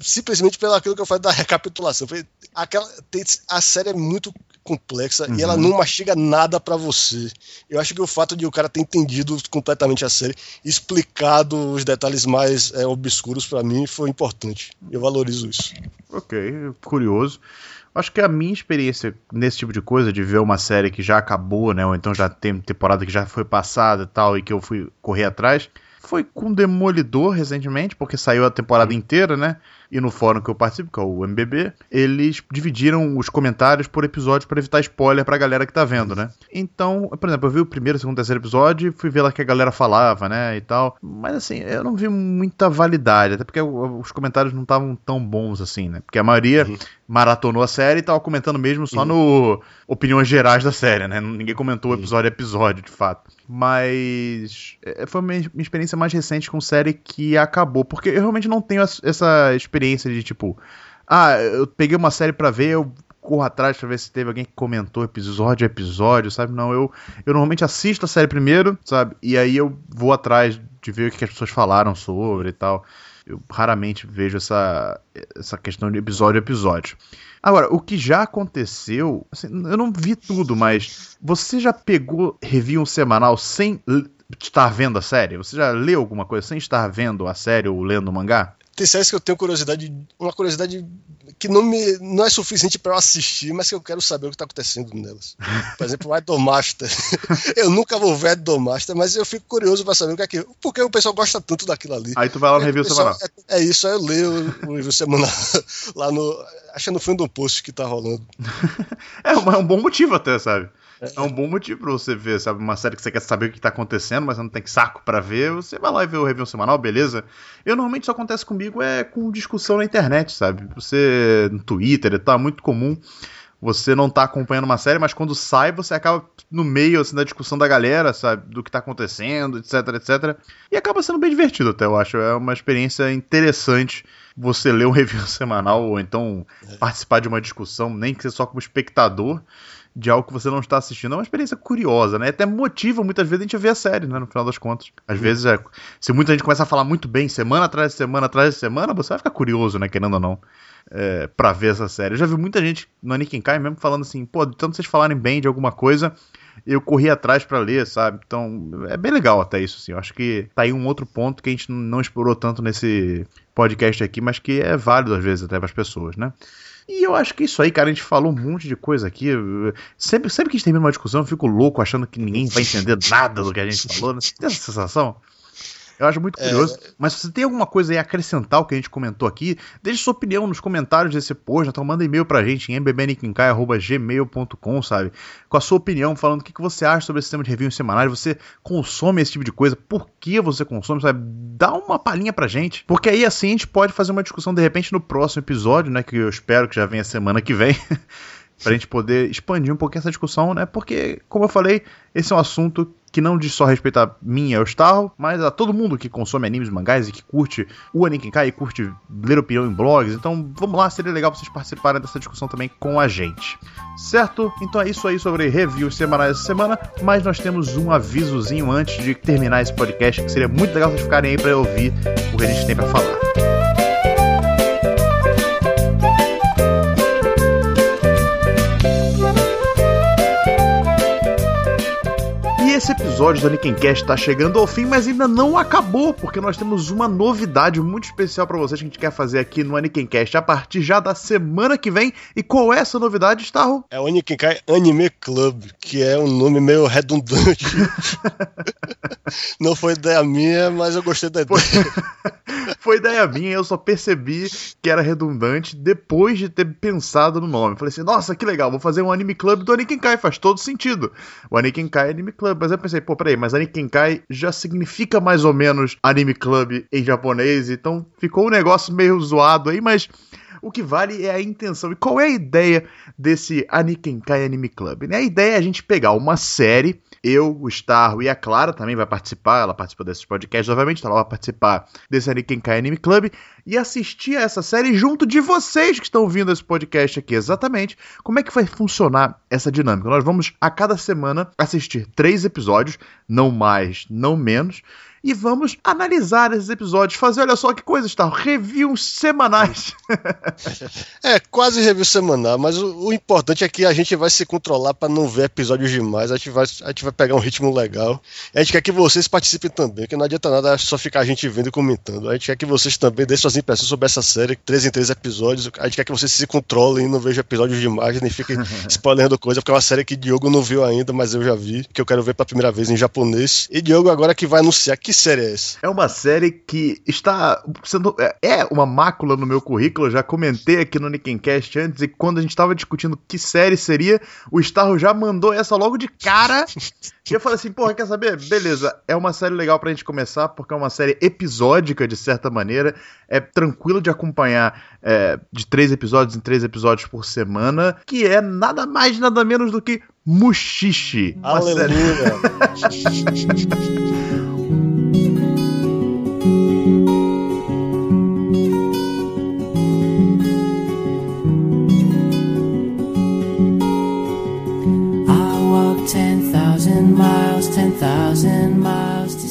simplesmente pelo aquilo que eu falei da recapitulação. Aquela, tem, a série é muito complexa uhum. e ela uhum. não mastiga nada para você. Eu acho que o fato de o cara ter entendido completamente a série, explicado os detalhes mais é, obscuros para mim foi importante. Eu valorizo isso. Ok, curioso. Acho que a minha experiência nesse tipo de coisa, de ver uma série que já acabou, né? Ou então já tem temporada que já foi passada e tal, e que eu fui correr atrás, foi com Demolidor recentemente, porque saiu a temporada inteira, né? E no fórum que eu participo, que é o MBB, eles dividiram os comentários por episódio para evitar spoiler pra galera que tá vendo, né? Então, por exemplo, eu vi o primeiro, segundo, terceiro episódio e fui ver lá que a galera falava, né, e tal. Mas assim, eu não vi muita validade, até porque os comentários não estavam tão bons assim, né? Porque a maioria uhum. maratonou a série e tava comentando mesmo só uhum. no opiniões gerais da série, né? Ninguém comentou episódio a episódio, de fato. Mas é, foi uma minha experiência mais recente com série que acabou, porque eu realmente não tenho essa experiência experiência de tipo, ah, eu peguei uma série para ver, eu corro atrás pra ver se teve alguém que comentou episódio a episódio, sabe? Não, eu, eu normalmente assisto a série primeiro, sabe? E aí eu vou atrás de ver o que as pessoas falaram sobre e tal. Eu raramente vejo essa, essa questão de episódio a episódio. Agora, o que já aconteceu, assim, eu não vi tudo, mas você já pegou review semanal sem estar vendo a série? Você já leu alguma coisa sem estar vendo a série ou lendo o mangá? Tem séries que eu tenho curiosidade, uma curiosidade que não, me, não é suficiente para eu assistir, mas que eu quero saber o que está acontecendo nelas. Por exemplo, o Idolmaster. eu nunca vou ver Idolmaster, mas eu fico curioso para saber o que é que. Porque o pessoal gosta tanto daquilo ali. Aí tu vai lá no review pessoal, semanal. É, é, isso, aí eu leio o review semanal lá no. Acho que é no fim do post que tá rolando. é, um, é um bom motivo até, sabe? É um bom motivo pra você ver, sabe? Uma série que você quer saber o que tá acontecendo, mas não tem saco para ver, você vai lá e vê o review semanal, beleza? Eu normalmente isso acontece comigo é com discussão na internet, sabe? Você no Twitter e tal, é muito comum você não tá acompanhando uma série, mas quando sai, você acaba no meio assim, da discussão da galera, sabe? Do que tá acontecendo, etc, etc. E acaba sendo bem divertido até, eu acho. É uma experiência interessante você ler um review semanal ou então participar de uma discussão, nem que seja só como espectador de algo que você não está assistindo. É uma experiência curiosa, né? Até motiva muitas vezes a gente a ver a série, né? No final das contas. Às vezes, é, se muita gente começa a falar muito bem, semana atrás de semana atrás de semana, você vai ficar curioso, né? Querendo ou não. É, pra ver essa série. Eu já vi muita gente no Anikin Kai mesmo falando assim, pô, tanto vocês falarem bem de alguma coisa, eu corri atrás para ler, sabe? Então, é bem legal até isso, assim. Eu acho que tá aí um outro ponto que a gente não explorou tanto nesse podcast aqui, mas que é válido às vezes até para as pessoas, né? E eu acho que isso aí, cara, a gente falou um monte de coisa aqui. Sempre, sempre que a gente termina uma discussão, eu fico louco achando que ninguém vai entender nada do que a gente falou. Né? Tem essa sensação? Eu acho muito curioso. É... Mas se você tem alguma coisa aí a acrescentar o que a gente comentou aqui, deixe sua opinião nos comentários desse post. Então manda e-mail pra gente em mbbnikinkai.gmail.com, sabe? Com a sua opinião, falando o que você acha sobre esse sistema de review semanais. Você consome esse tipo de coisa? Por que você consome? Sabe? Dá uma palhinha pra gente. Porque aí assim a gente pode fazer uma discussão de repente no próximo episódio, né? Que eu espero que já venha semana que vem. pra gente poder expandir um pouquinho essa discussão, né? Porque, como eu falei, esse é um assunto que não diz só respeito a mim e ao Starro, mas a todo mundo que consome animes, mangás e que curte o Anikinkai e curte ler opinião em blogs. Então vamos lá, seria legal vocês participarem dessa discussão também com a gente. Certo? Então é isso aí sobre reviews semanais essa semana, mas nós temos um avisozinho antes de terminar esse podcast, que seria muito legal vocês ficarem aí para ouvir o que a gente tem para falar. Esse episódio do Nickencast está chegando ao fim, mas ainda não acabou, porque nós temos uma novidade muito especial para vocês que a gente quer fazer aqui no Anikincast a partir já da semana que vem. E qual é essa novidade, Starro? É o Anikinkai Anime Club, que é um nome meio redundante. não foi ideia minha, mas eu gostei da ideia. Foi ideia minha, eu só percebi que era redundante depois de ter pensado no nome. Falei assim, nossa, que legal, vou fazer um anime club do Anikenkai, faz todo sentido. O Anikenkai é anime club, mas eu pensei, pô, peraí, mas Anikenkai já significa mais ou menos anime club em japonês, então ficou um negócio meio zoado aí, mas o que vale é a intenção. E qual é a ideia desse Anikenkai Anime Club? Né? A ideia é a gente pegar uma série eu, o Starro e a Clara também vai participar, ela participa desses podcasts, obviamente, ela vai participar desse Anikenkai Anime Club e assistir a essa série junto de vocês que estão ouvindo esse podcast aqui. Exatamente. Como é que vai funcionar essa dinâmica? Nós vamos, a cada semana, assistir três episódios, não mais, não menos, e vamos analisar esses episódios, fazer, olha só que coisa, está, reviews semanais. é, quase review semanal, mas o, o, importante é que a gente vai se controlar para não ver episódios demais, a gente, vai, a gente vai pegar um ritmo legal. A gente quer que vocês participem também, que não adianta nada só ficar a gente vendo e comentando. A gente quer que vocês também deem suas impressões sobre essa série, três em três episódios. A gente quer que vocês se controlem e não vejam episódios demais, nem fiquem spoilando coisa, porque é uma série que Diogo não viu ainda, mas eu já vi, que eu quero ver pela primeira vez em japonês. E Diogo agora que vai anunciar que série é essa? É uma série que está sendo. É, é uma mácula no meu currículo, eu já comentei aqui no Nickencast antes, e quando a gente estava discutindo que série seria, o Starro já mandou essa logo de cara. e eu falei assim, porra, quer saber? Beleza, é uma série legal pra gente começar, porque é uma série episódica, de certa maneira. É tranquilo de acompanhar é, de três episódios em três episódios por semana, que é nada mais, nada menos do que Mushishi. Aleluia!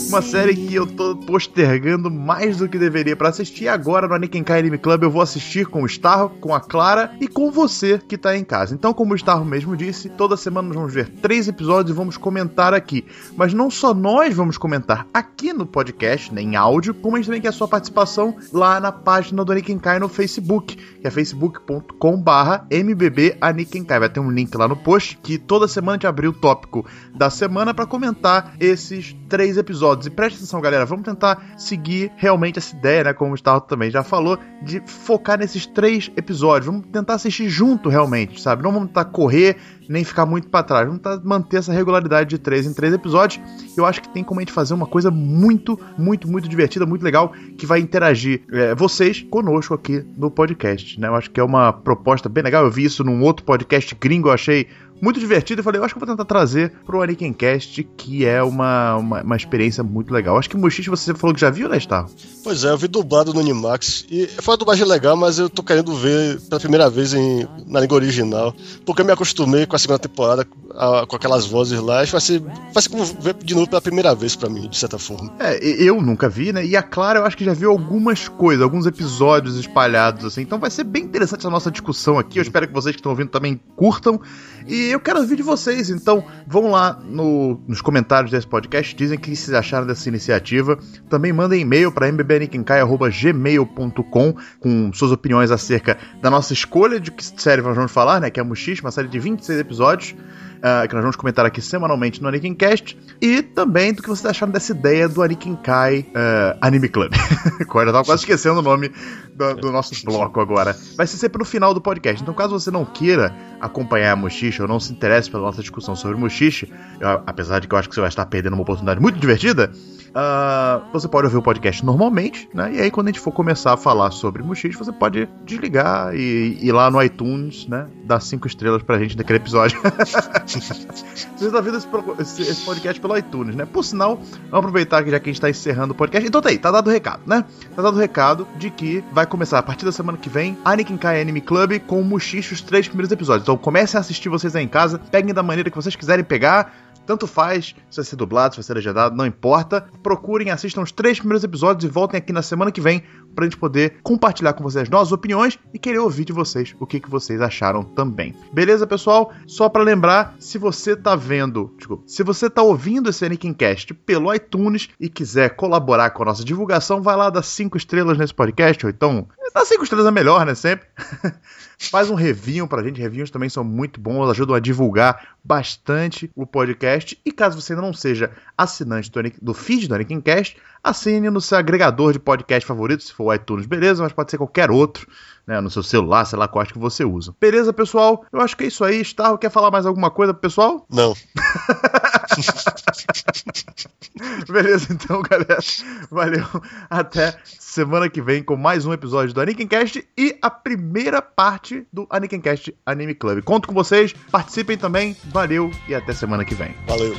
Uma série que eu tô postergando mais do que deveria para assistir. Agora no Anikenkai Anime Club eu vou assistir com o Starro, com a Clara e com você que tá em casa. Então, como o Starro mesmo disse, toda semana nós vamos ver três episódios e vamos comentar aqui. Mas não só nós vamos comentar aqui no podcast, nem áudio, como a gente também quer a sua participação lá na página do Anikenkai no Facebook, que é facebook.com/barra MBB Anikenkai. Vai ter um link lá no post que toda semana a gente abriu o tópico da semana para comentar esses três episódios. E preste atenção, galera, vamos tentar seguir realmente essa ideia, né? Como o Gustavo também já falou, de focar nesses três episódios. Vamos tentar assistir junto realmente, sabe? Não vamos tentar correr nem ficar muito para trás. Vamos tentar manter essa regularidade de três em três episódios. Eu acho que tem como a gente fazer uma coisa muito, muito, muito divertida, muito legal, que vai interagir é, vocês conosco aqui no podcast, né? Eu acho que é uma proposta bem legal. Eu vi isso num outro podcast gringo, eu achei muito divertido. Eu falei, eu acho que eu vou tentar trazer pro Anikincast, que é uma, uma, uma, experiência muito legal. Acho que Mushishi você falou que já viu, né, Star? Pois é, eu vi dublado no Animax. E foi uma dublagem legal, mas eu tô querendo ver pela primeira vez em, na língua original. Porque eu me acostumei com a segunda temporada, a, com aquelas vozes lá. Acho que vai ser, vai ser como ver de novo pela primeira vez para mim, de certa forma. É, eu nunca vi, né? E a Clara eu acho que já viu algumas coisas, alguns episódios espalhados, assim. Então vai ser bem interessante a nossa discussão aqui. Eu espero que vocês que estão ouvindo também curtam. E eu quero ouvir de vocês, então vão lá no, nos comentários desse podcast, dizem o que vocês acharam dessa iniciativa. Também mandem e-mail para mbbnikenkai.gmail.com com suas opiniões acerca da nossa escolha de que série nós vamos falar, né? Que é a Muxixe, uma série de 26 episódios uh, que nós vamos comentar aqui semanalmente no Anikin Cast, e também do que vocês acharam dessa ideia do Anikin Kai uh, Anime Club. eu tava quase esquecendo o nome do, do, nosso bloco agora. Vai ser sempre no final do podcast. Então, caso você não queira acompanhar a Mushishi ou não se interesse pela nossa discussão sobre eu, apesar de que eu acho que você vai estar perdendo uma oportunidade muito divertida, Uh, você pode ouvir o podcast normalmente, né? E aí, quando a gente for começar a falar sobre Mushishi, você pode desligar e ir lá no iTunes, né? Dar cinco estrelas pra gente naquele episódio. você está vendo esse, esse, podcast pelo iTunes, né? Por sinal, vamos aproveitar que já que a gente tá encerrando o podcast. Então tá aí, tá dado o recado, né? Tá dado o recado de que vai começar a partir da semana que vem Anakin Kai Anime Club com o os três primeiros episódios. Então comecem a assistir vocês aí em casa, peguem da maneira que vocês quiserem pegar tanto faz se vai ser dublado, se vai ser legendado, não importa. Procurem, assistam os três primeiros episódios e voltem aqui na semana que vem pra gente poder compartilhar com vocês as nossas opiniões e querer ouvir de vocês o que, que vocês acharam também. Beleza, pessoal? Só para lembrar, se você tá vendo, se você tá ouvindo esse Cast pelo iTunes e quiser colaborar com a nossa divulgação, vai lá dar cinco estrelas nesse podcast, ou então, dá cinco estrelas é melhor, né, sempre. Faz um review pra gente, reviews também são muito bons, ajudam a divulgar bastante o podcast. E caso você ainda não seja assinante do, do feed do Anikincast, assine no seu agregador de podcast favorito, se for o iTunes, beleza, mas pode ser qualquer outro. Né, no seu celular, sei lá qual que você usa. Beleza, pessoal? Eu acho que é isso aí. Starro, quer falar mais alguma coisa pro pessoal? Não. Beleza, então, galera. Valeu. Até semana que vem com mais um episódio do Anikincast e a primeira parte do Anikincast Anime Club. Conto com vocês, participem também. Valeu e até semana que vem. Valeu.